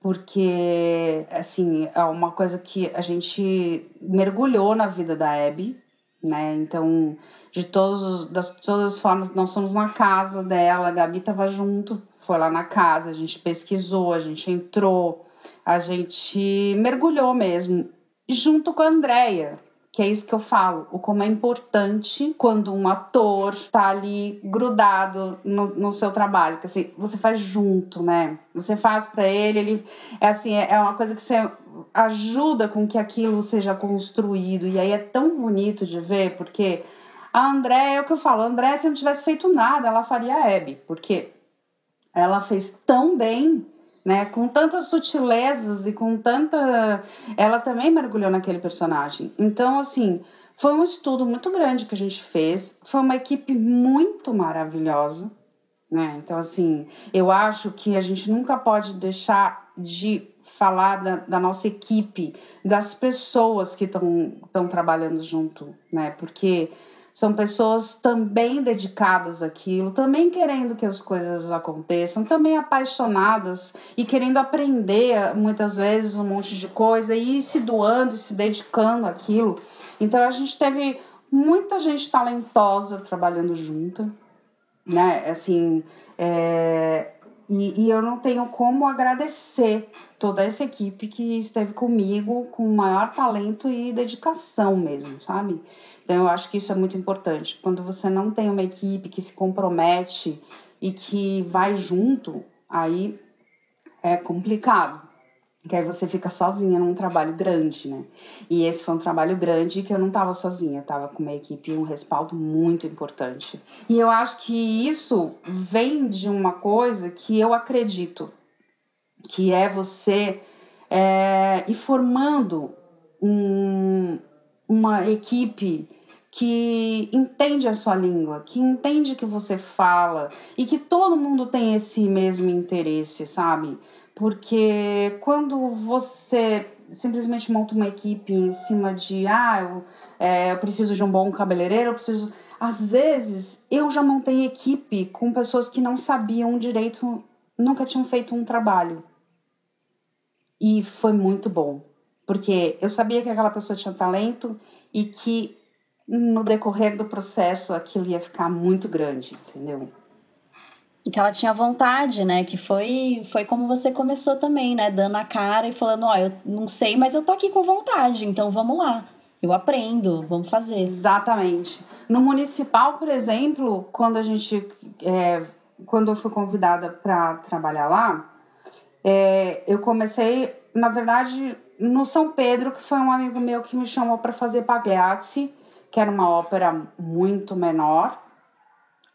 porque, assim, é uma coisa que a gente mergulhou na vida da Abby, né? Então, de todos, das, todas as formas, nós fomos na casa dela, a Gabi tava junto, foi lá na casa, a gente pesquisou, a gente entrou, a gente mergulhou mesmo, junto com a Andrea, que é isso que eu falo, o como é importante quando um ator tá ali grudado no, no seu trabalho, que assim, você faz junto, né? Você faz para ele, ele é assim, é, é uma coisa que você ajuda com que aquilo seja construído e aí é tão bonito de ver, porque a André, é o que eu falo, a André se não tivesse feito nada, ela faria a Abby, porque ela fez tão bem né? Com tantas sutilezas e com tanta. Ela também mergulhou naquele personagem. Então, assim, foi um estudo muito grande que a gente fez. Foi uma equipe muito maravilhosa, né? Então, assim, eu acho que a gente nunca pode deixar de falar da, da nossa equipe, das pessoas que estão trabalhando junto, né? Porque são pessoas também dedicadas àquilo, também querendo que as coisas aconteçam, também apaixonadas e querendo aprender muitas vezes um monte de coisa e se doando e se dedicando àquilo. Então a gente teve muita gente talentosa trabalhando junto, né? Assim, é... e, e eu não tenho como agradecer toda essa equipe que esteve comigo com maior talento e dedicação mesmo, sabe? Então, eu acho que isso é muito importante. Quando você não tem uma equipe que se compromete e que vai junto, aí é complicado. Que aí você fica sozinha num trabalho grande, né? E esse foi um trabalho grande que eu não estava sozinha, estava com uma equipe um respaldo muito importante. E eu acho que isso vem de uma coisa que eu acredito, que é você é, ir formando um, uma equipe que entende a sua língua, que entende que você fala e que todo mundo tem esse mesmo interesse, sabe? Porque quando você simplesmente monta uma equipe em cima de ah, eu, é, eu preciso de um bom cabeleireiro, eu preciso. Às vezes eu já montei equipe com pessoas que não sabiam direito, nunca tinham feito um trabalho. E foi muito bom Porque eu sabia que aquela pessoa tinha talento e que no decorrer do processo aquilo ia ficar muito grande, entendeu? E que ela tinha vontade, né? Que foi, foi como você começou também, né? Dando a cara e falando: Ó, oh, eu não sei, mas eu tô aqui com vontade, então vamos lá. Eu aprendo, vamos fazer. Exatamente. No municipal, por exemplo, quando a gente. É, quando eu fui convidada para trabalhar lá, é, eu comecei, na verdade, no São Pedro, que foi um amigo meu que me chamou para fazer Pagliazzi, que era uma ópera muito menor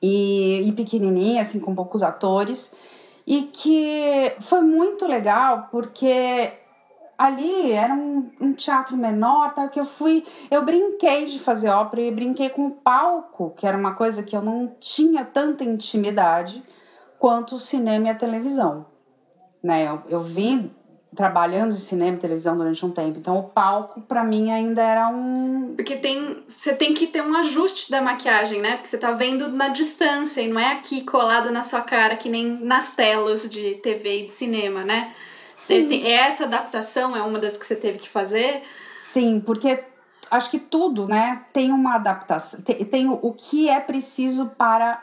e, e pequenininha, assim, com poucos atores, e que foi muito legal porque ali era um, um, teatro menor, tá? Que eu fui, eu brinquei de fazer ópera e brinquei com o palco, que era uma coisa que eu não tinha tanta intimidade quanto o cinema e a televisão, né? Eu, eu vim trabalhando em cinema e televisão durante um tempo. Então o palco para mim ainda era um porque tem você tem que ter um ajuste da maquiagem, né? Porque você tá vendo na distância e não é aqui colado na sua cara que nem nas telas de TV e de cinema, né? Sim. Tem, essa adaptação é uma das que você teve que fazer? Sim, porque acho que tudo, né, tem uma adaptação, tem, tem o, o que é preciso para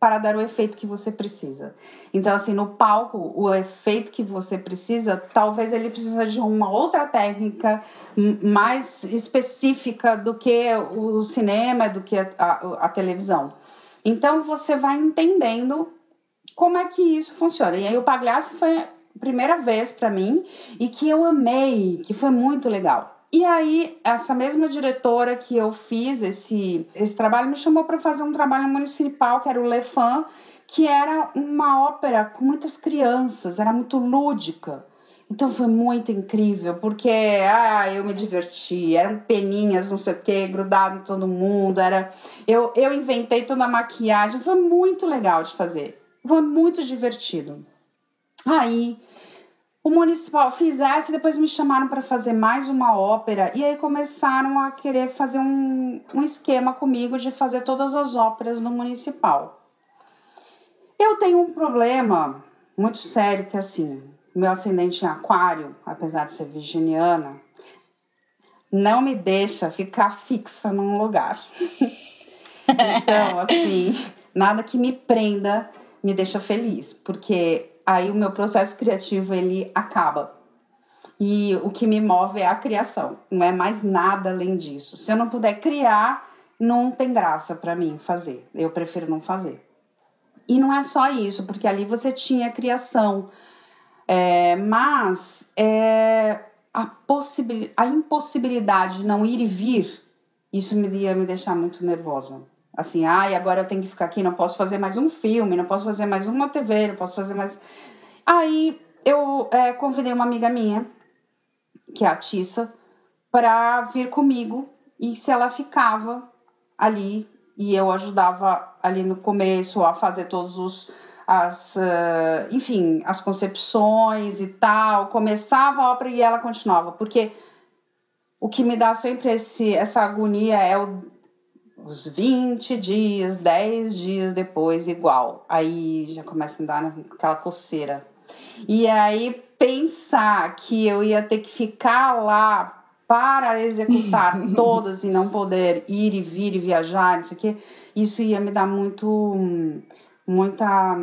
para dar o efeito que você precisa. Então, assim, no palco, o efeito que você precisa, talvez ele precisa de uma outra técnica mais específica do que o cinema, do que a, a, a televisão. Então, você vai entendendo como é que isso funciona. E aí, o Pagliasso foi a primeira vez para mim e que eu amei, que foi muito legal. E aí, essa mesma diretora que eu fiz esse, esse trabalho me chamou para fazer um trabalho municipal, que era o Le Fan, que era uma ópera com muitas crianças, era muito lúdica. Então foi muito incrível, porque ah, eu me diverti, eram peninhas, não sei o que, grudado em todo mundo, era eu, eu inventei toda a maquiagem, foi muito legal de fazer, foi muito divertido. Aí o municipal fizesse, depois me chamaram para fazer mais uma ópera e aí começaram a querer fazer um, um esquema comigo de fazer todas as óperas no municipal. Eu tenho um problema muito sério que assim, meu ascendente em aquário, apesar de ser virginiana, não me deixa ficar fixa num lugar. então, assim, nada que me prenda me deixa feliz, porque aí o meu processo criativo ele acaba. E o que me move é a criação, não é mais nada além disso. Se eu não puder criar, não tem graça para mim fazer. Eu prefiro não fazer. E não é só isso, porque ali você tinha criação, é, mas é, a, possibil, a impossibilidade de não ir e vir, isso me ia me deixar muito nervosa. Assim, ai, ah, agora eu tenho que ficar aqui, não posso fazer mais um filme, não posso fazer mais uma TV, não posso fazer mais. Aí eu é, convidei uma amiga minha, que é a Tissa, para vir comigo e se ela ficava ali e eu ajudava ali no começo a fazer todos os as uh, enfim as concepções e tal começava a ópera e ela continuava porque o que me dá sempre esse essa agonia é o os 20 dias, 10 dias depois, igual. Aí já começa a dar aquela coceira. E aí pensar que eu ia ter que ficar lá para executar todas e não poder ir e vir e viajar, isso aqui, isso ia me dar muito muita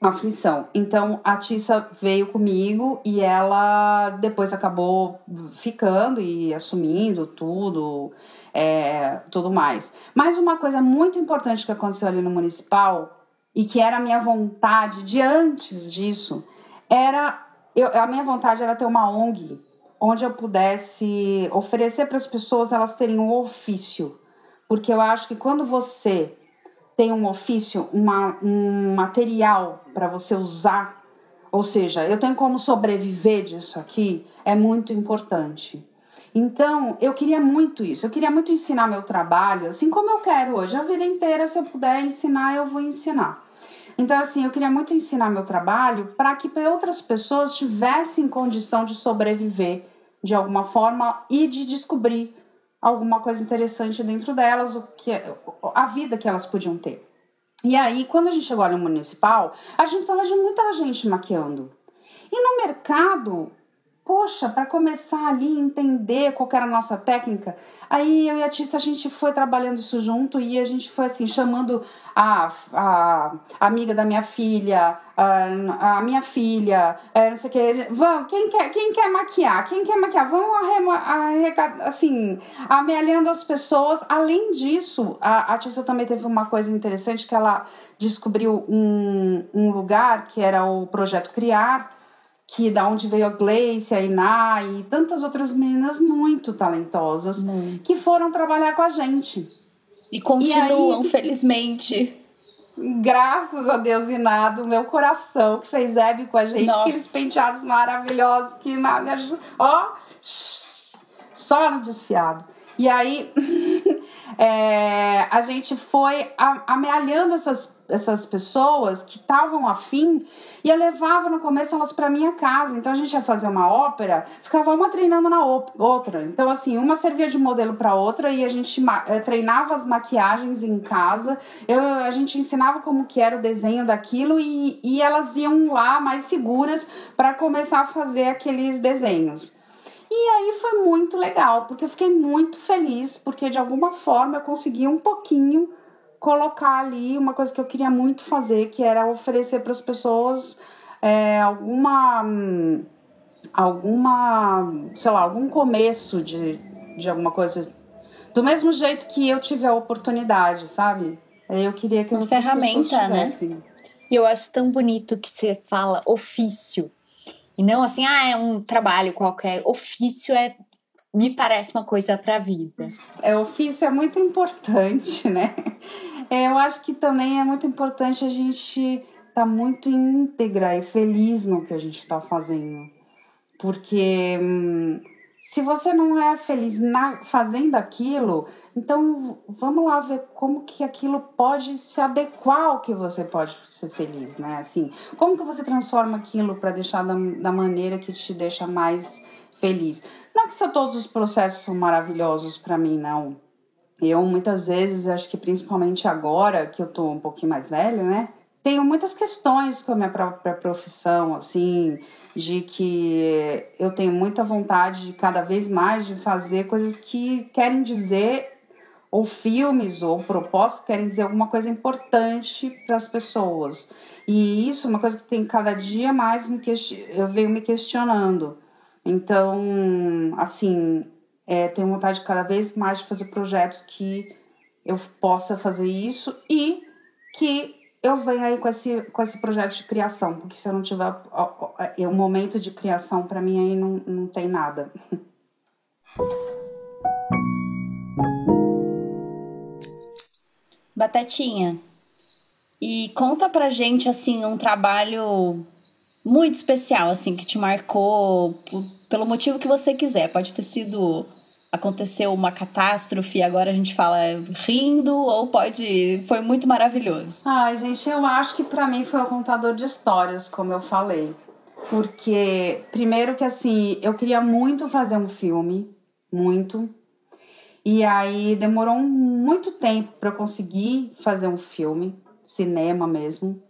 aflição. Então a Tissa veio comigo e ela depois acabou ficando e assumindo tudo é, tudo mais. Mas uma coisa muito importante que aconteceu ali no municipal e que era a minha vontade de antes disso era eu, a minha vontade era ter uma ONG onde eu pudesse oferecer para as pessoas elas terem um ofício, porque eu acho que quando você tem um ofício, uma, um material para você usar, ou seja, eu tenho como sobreviver disso aqui, é muito importante. Então, eu queria muito isso. Eu queria muito ensinar meu trabalho, assim como eu quero hoje. A vida inteira, se eu puder ensinar, eu vou ensinar. Então, assim, eu queria muito ensinar meu trabalho para que outras pessoas tivessem condição de sobreviver de alguma forma e de descobrir alguma coisa interessante dentro delas, o que a vida que elas podiam ter. E aí, quando a gente chegou no municipal, a gente precisava de muita gente maquiando. E no mercado, poxa, para começar ali entender qual era a nossa técnica, aí eu e a Tissa a gente foi trabalhando isso junto e a gente foi assim chamando a, a, amiga da minha filha, a, a minha filha, é, não sei o que, vamos, quem quer, quem quer maquiar, quem quer maquiar, vamos assim, amealhando as pessoas. Além disso, a, a Tissa também teve uma coisa interessante que ela descobriu um, um lugar que era o Projeto Criar, que da onde veio a Gleice, a Iná e tantas outras meninas muito talentosas muito. que foram trabalhar com a gente. E continuam, e aí, felizmente. Graças a Deus, Iná, do meu coração, que fez Hebe com a gente, Nossa. aqueles penteados maravilhosos que Iná me ajudou. Ó, só no desfiado. E aí, é, a gente foi amealhando essas, essas pessoas que estavam afim e eu levava no começo elas para minha casa. Então a gente ia fazer uma ópera, ficava uma treinando na outra. Então, assim, uma servia de modelo para outra e a gente eh, treinava as maquiagens em casa. Eu, a gente ensinava como que era o desenho daquilo e, e elas iam lá mais seguras para começar a fazer aqueles desenhos. E aí foi muito legal, porque eu fiquei muito feliz, porque de alguma forma eu consegui um pouquinho colocar ali uma coisa que eu queria muito fazer, que era oferecer para as pessoas é, alguma alguma, sei lá, algum começo de, de alguma coisa. Do mesmo jeito que eu tive a oportunidade, sabe? Eu queria que uma ferramenta, né? E eu acho tão bonito que você fala ofício. E não assim, ah, é um trabalho qualquer. Ofício é me parece uma coisa para a vida. É, ofício é muito importante, né? É, eu acho que também é muito importante a gente estar tá muito íntegra e feliz no que a gente está fazendo. Porque hum, se você não é feliz na, fazendo aquilo, então vamos lá ver como que aquilo pode se adequar ao que você pode ser feliz, né? Assim, como que você transforma aquilo para deixar da, da maneira que te deixa mais feliz. Não é que todos os processos são maravilhosos para mim, não. Eu muitas vezes, acho que principalmente agora que eu tô um pouquinho mais velha, né? Tenho muitas questões com a minha própria profissão, assim, de que eu tenho muita vontade de cada vez mais de fazer coisas que querem dizer ou filmes ou propostas que querem dizer alguma coisa importante para as pessoas. E isso é uma coisa que tem cada dia mais me eu venho me questionando. Então, assim, é, tenho vontade de cada vez mais de fazer projetos que eu possa fazer isso e que eu venha aí com esse, com esse projeto de criação, porque se eu não tiver o um momento de criação, para mim aí não, não tem nada. Batetinha, e conta pra gente, assim, um trabalho muito especial, assim, que te marcou pelo motivo que você quiser. Pode ter sido aconteceu uma catástrofe e agora a gente fala rindo ou pode foi muito maravilhoso. Ai, gente, eu acho que para mim foi o contador de histórias, como eu falei. Porque primeiro que assim, eu queria muito fazer um filme, muito. E aí demorou muito tempo para eu conseguir fazer um filme, cinema mesmo.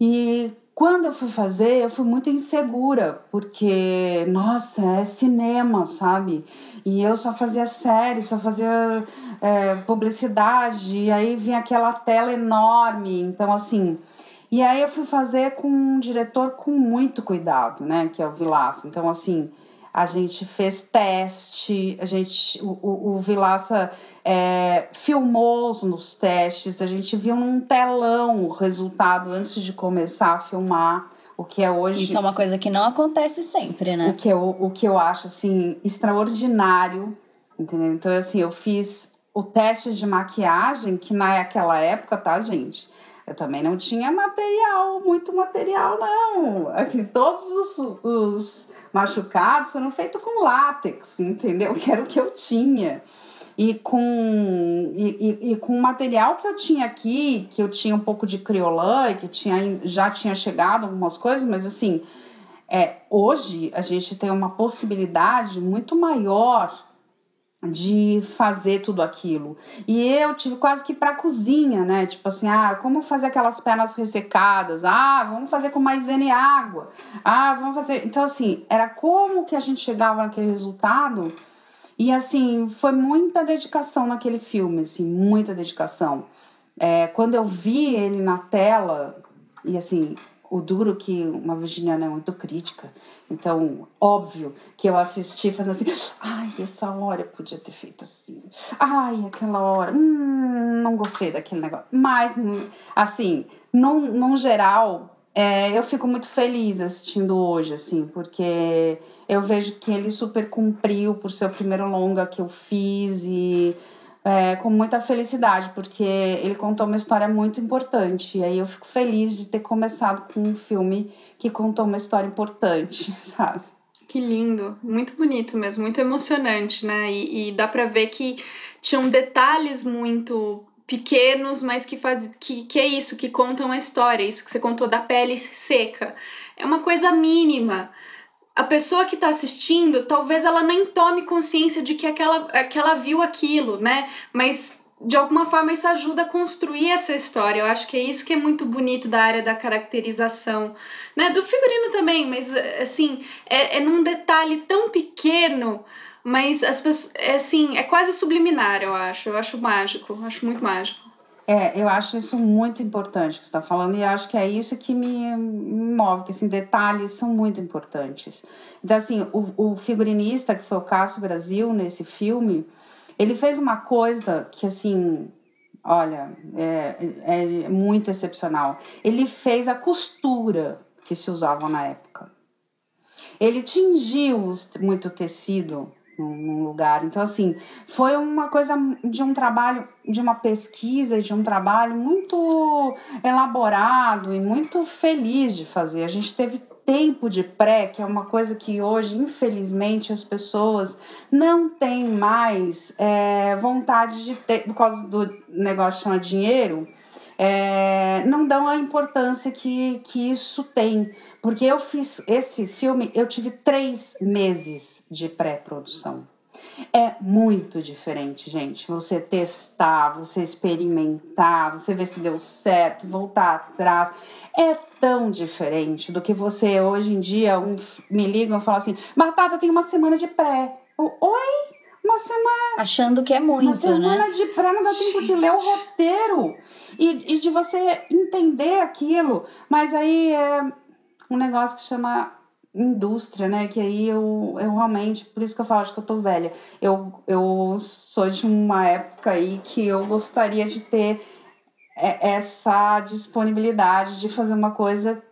E quando eu fui fazer, eu fui muito insegura, porque, nossa, é cinema, sabe? E eu só fazia série, só fazia é, publicidade, e aí vinha aquela tela enorme. Então, assim. E aí eu fui fazer com um diretor com muito cuidado, né? Que é o Vilaça. Então, assim a gente fez teste, a gente, o, o, o Vilaça é, filmou nos testes, a gente viu num telão o resultado antes de começar a filmar. O que é hoje. Isso é uma coisa que não acontece sempre, né? O que eu, o que eu acho, assim, extraordinário, entendeu? Então, assim, eu fiz o teste de maquiagem, que naquela época, tá, gente? Eu também não tinha material, muito material, não. Aqui, todos os, os machucados foram feitos com látex, entendeu? Que era o que eu tinha. E com, e, e, e com o material que eu tinha aqui, que eu tinha um pouco de criolã, que tinha, já tinha chegado algumas coisas, mas assim, é, hoje a gente tem uma possibilidade muito maior de fazer tudo aquilo. E eu tive quase que para cozinha, né? Tipo assim, ah, como fazer aquelas pernas ressecadas? Ah, vamos fazer com maisena e água. Ah, vamos fazer. Então assim, era como que a gente chegava naquele resultado. E assim, foi muita dedicação naquele filme, assim, muita dedicação. É, quando eu vi ele na tela, e assim, o duro que uma virginiana é muito crítica. Então, óbvio que eu assisti fazendo assim, ai, essa hora eu podia ter feito assim. Ai, aquela hora, hum, não gostei daquele negócio. Mas, assim, num, num geral, é, eu fico muito feliz assistindo hoje, assim, porque eu vejo que ele super cumpriu por ser o primeiro longa que eu fiz e é, com muita felicidade, porque ele contou uma história muito importante. E aí eu fico feliz de ter começado com um filme que contou uma história importante, sabe? Que lindo, muito bonito mesmo, muito emocionante, né? E, e dá pra ver que tinham detalhes muito pequenos, mas que faz que, que é isso, que contam a história, isso que você contou da pele seca. É uma coisa mínima a pessoa que está assistindo, talvez ela nem tome consciência de que aquela, que ela viu aquilo, né? Mas de alguma forma isso ajuda a construir essa história. Eu acho que é isso que é muito bonito da área da caracterização, né? Do figurino também, mas assim, é, é num detalhe tão pequeno, mas as pessoas, é assim, é quase subliminar, eu acho. Eu acho mágico, acho muito mágico. É, eu acho isso muito importante que você está falando e acho que é isso que me move, que assim, detalhes são muito importantes. Então, assim, o, o figurinista, que foi o Cássio Brasil nesse filme, ele fez uma coisa que, assim, olha, é, é muito excepcional. Ele fez a costura que se usava na época. Ele tingiu muito tecido num lugar. Então, assim, foi uma coisa de um trabalho, de uma pesquisa, de um trabalho muito elaborado e muito feliz de fazer. A gente teve tempo de pré, que é uma coisa que hoje, infelizmente, as pessoas não têm mais é, vontade de ter, por causa do negócio que chama dinheiro, é, não dão a importância que, que isso tem. Porque eu fiz esse filme, eu tive três meses de pré-produção. É muito diferente, gente. Você testar, você experimentar, você ver se deu certo, voltar atrás. É tão diferente do que você hoje em dia um, me ligam e falam assim: Batata, tem uma semana de pré. Oi? Uma semana. Achando que é muito, uma semana né? de pré não dá tempo de ler o roteiro e, e de você entender aquilo. Mas aí é um negócio que chama indústria, né? Que aí eu, eu realmente, por isso que eu falo que eu tô velha. Eu, eu sou de uma época aí que eu gostaria de ter essa disponibilidade de fazer uma coisa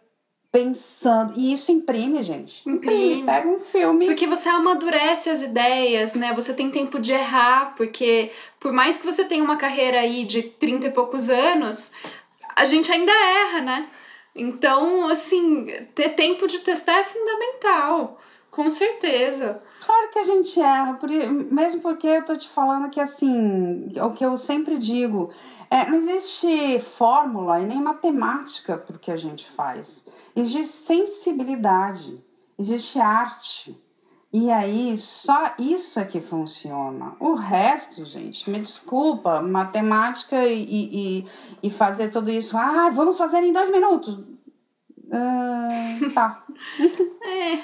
pensando. E isso imprime, gente. Imprime. Pega um filme. Porque você amadurece as ideias, né? Você tem tempo de errar, porque por mais que você tenha uma carreira aí de 30 e poucos anos, a gente ainda erra, né? Então, assim, ter tempo de testar é fundamental. Com certeza. Claro que a gente erra, mesmo porque eu tô te falando que, assim, o que eu sempre digo, é, não existe fórmula e nem matemática para o que a gente faz. Existe sensibilidade, existe arte. E aí, só isso é que funciona. O resto, gente, me desculpa, matemática e, e, e fazer tudo isso. Ah, vamos fazer em dois minutos. Uh, tá. é.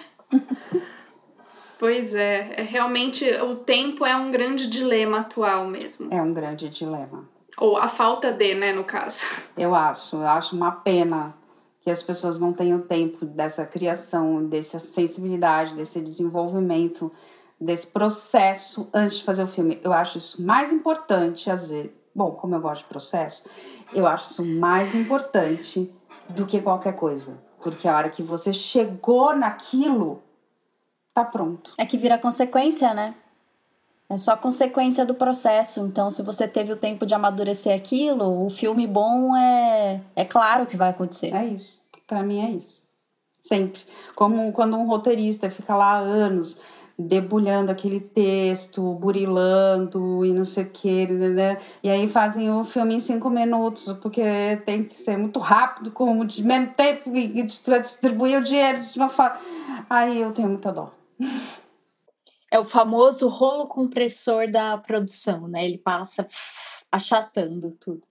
Pois é, é, realmente o tempo é um grande dilema atual mesmo. É um grande dilema. Ou a falta de, né, no caso. Eu acho, eu acho uma pena que as pessoas não tenham tempo dessa criação, dessa sensibilidade, desse desenvolvimento, desse processo antes de fazer o filme. Eu acho isso mais importante, às vezes. Bom, como eu gosto de processo, eu acho isso mais importante do que qualquer coisa. Porque a hora que você chegou naquilo, tá pronto. É que vira consequência, né? É só consequência do processo. Então, se você teve o tempo de amadurecer aquilo, o filme bom é, é claro que vai acontecer. É isso. Para mim é isso. Sempre. Como quando um roteirista fica lá anos debulhando aquele texto, burilando e não sei o que, né? E aí fazem o filme em cinco minutos, porque tem que ser muito rápido, com de menos tempo e distribuir o dinheiro de uma forma. Aí eu tenho muita dó. É o famoso rolo compressor da produção, né? Ele passa achatando tudo.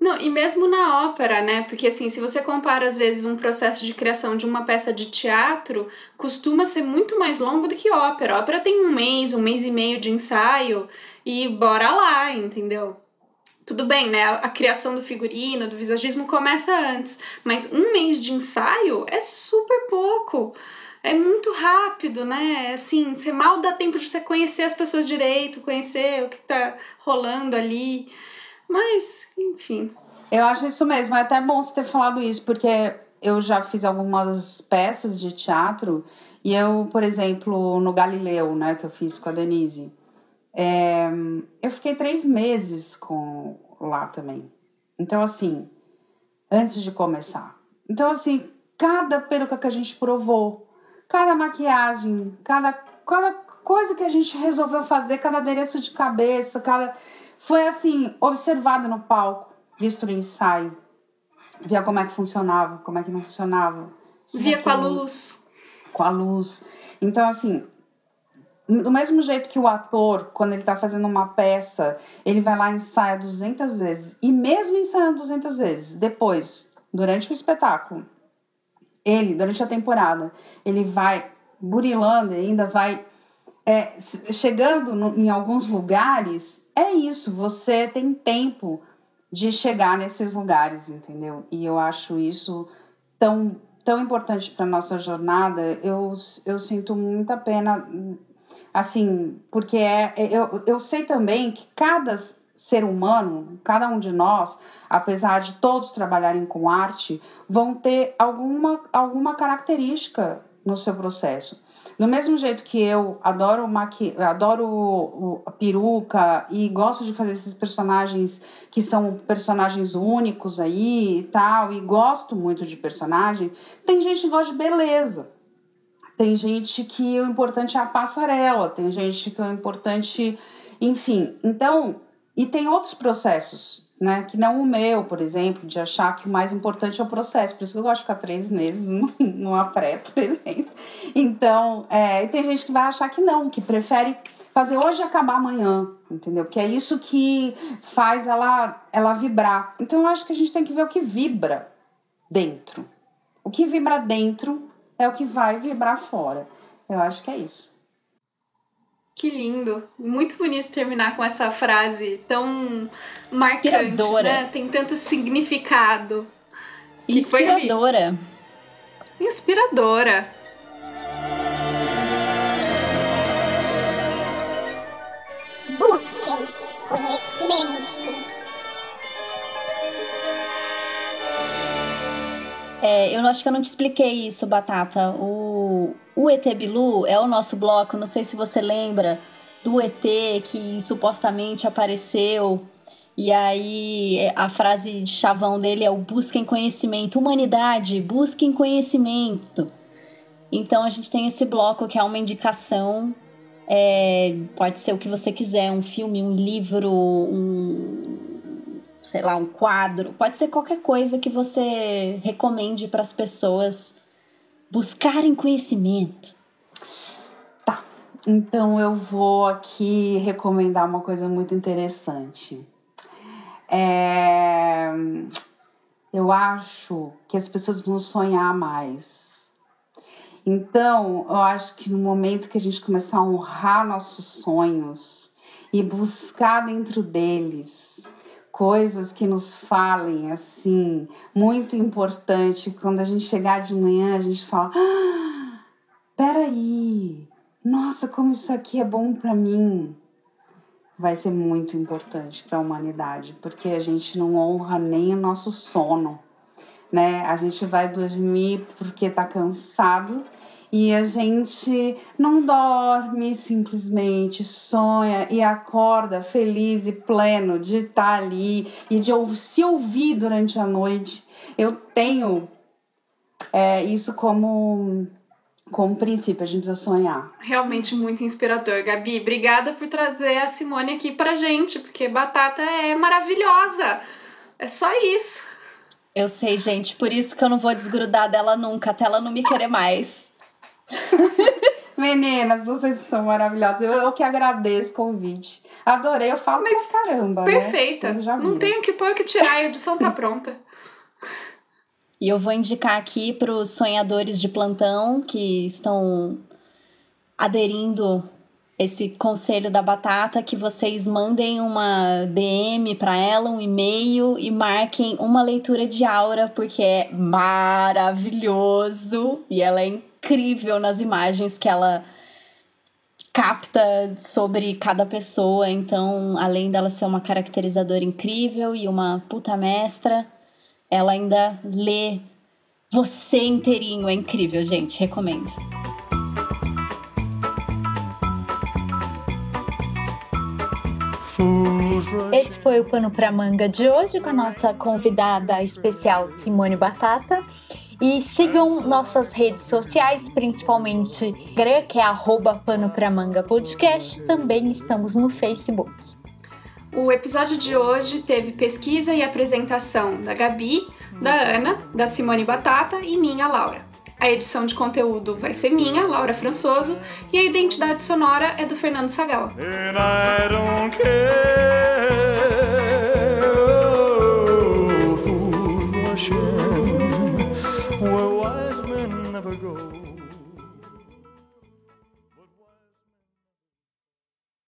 Não, e mesmo na ópera, né? Porque assim, se você compara às vezes um processo de criação de uma peça de teatro, costuma ser muito mais longo do que ópera. A ópera tem um mês, um mês e meio de ensaio e bora lá, entendeu? Tudo bem, né? A, a criação do figurino, do visagismo começa antes, mas um mês de ensaio é super pouco é muito rápido, né? Assim, você mal dá tempo de você conhecer as pessoas direito, conhecer o que tá rolando ali. Mas, enfim. Eu acho isso mesmo. É até bom você ter falado isso, porque eu já fiz algumas peças de teatro e eu, por exemplo, no Galileu, né, que eu fiz com a Denise, é, eu fiquei três meses com lá também. Então, assim, antes de começar. Então, assim, cada peruca que a gente provou, cada maquiagem, cada, cada coisa que a gente resolveu fazer, cada adereço de cabeça, cada. Foi assim, observado no palco, visto no ensaio. Via como é que funcionava, como é que não funcionava. Via com a luz. Com a luz. Então, assim, do mesmo jeito que o ator, quando ele tá fazendo uma peça, ele vai lá e ensaia 200 vezes. E mesmo ensaiando 200 vezes, depois, durante o espetáculo, ele, durante a temporada, ele vai burilando e ainda vai é, chegando no, em alguns lugares, é isso, você tem tempo de chegar nesses lugares, entendeu? E eu acho isso tão, tão importante para nossa jornada. Eu, eu sinto muita pena, assim, porque é, eu, eu sei também que cada ser humano, cada um de nós, apesar de todos trabalharem com arte, vão ter alguma, alguma característica no seu processo. Do mesmo jeito que eu adoro maqui adoro peruca e gosto de fazer esses personagens que são personagens únicos aí e tal, e gosto muito de personagem, tem gente que gosta de beleza. Tem gente que o importante é a passarela, tem gente que o importante, enfim. Então, e tem outros processos, né? Que não o meu, por exemplo, de achar que o mais importante é o processo. Por isso que eu gosto de ficar três meses numa pré, por exemplo. Então, é, tem gente que vai achar que não, que prefere fazer hoje acabar amanhã, entendeu? Que é isso que faz ela, ela vibrar. Então, eu acho que a gente tem que ver o que vibra dentro. O que vibra dentro é o que vai vibrar fora. Eu acho que é isso. Que lindo. Muito bonito terminar com essa frase tão marcante, né? Tem tanto significado. Inspiradora. Inspiradora. Busquem conhecimento. É, eu acho que eu não te expliquei isso, Batata. O, o ET Bilu é o nosso bloco, não sei se você lembra do ET que supostamente apareceu. E aí é, a frase de chavão dele é o busquem conhecimento. Humanidade, busquem conhecimento. Então a gente tem esse bloco que é uma indicação. É, pode ser o que você quiser, um filme, um livro, um, sei lá, um quadro, pode ser qualquer coisa que você recomende para as pessoas buscarem conhecimento. Tá. Então eu vou aqui recomendar uma coisa muito interessante. É... Eu acho que as pessoas vão sonhar mais. Então, eu acho que no momento que a gente começar a honrar nossos sonhos e buscar dentro deles coisas que nos falem assim, muito importante. Quando a gente chegar de manhã, a gente fala: ah, peraí, nossa, como isso aqui é bom para mim. Vai ser muito importante para a humanidade, porque a gente não honra nem o nosso sono, né? A gente vai dormir porque tá cansado e a gente não dorme simplesmente, sonha e acorda feliz e pleno de estar ali e de se ouvir durante a noite. Eu tenho é, isso como como princípio, a gente precisa sonhar. Realmente muito inspirador, Gabi. Obrigada por trazer a Simone aqui pra gente, porque batata é maravilhosa. É só isso. Eu sei, gente, por isso que eu não vou desgrudar dela nunca, até ela não me querer mais. Meninas, vocês são maravilhosas. Eu, eu que agradeço o convite. Adorei, eu falo Mas pra caramba. Perfeita. Né? Vocês já Não viram. tem o que pôr o que tirar, a edição tá pronta. E eu vou indicar aqui para os sonhadores de plantão que estão aderindo esse conselho da batata que vocês mandem uma DM para ela, um e-mail e marquem uma leitura de aura porque é maravilhoso e ela é incrível nas imagens que ela capta sobre cada pessoa. Então, além dela ser uma caracterizadora incrível e uma puta mestra, ela ainda lê você inteirinho. É incrível, gente. Recomendo. Esse foi o Pano pra Manga de hoje com a nossa convidada especial Simone Batata. E sigam nossas redes sociais, principalmente Instagram, que é arroba Pano pra Manga Podcast. Também estamos no Facebook. O episódio de hoje teve pesquisa e apresentação da Gabi, da Ana, da Simone Batata e minha, Laura. A edição de conteúdo vai ser minha, Laura Françoso, e a identidade sonora é do Fernando Sagal. And I don't care.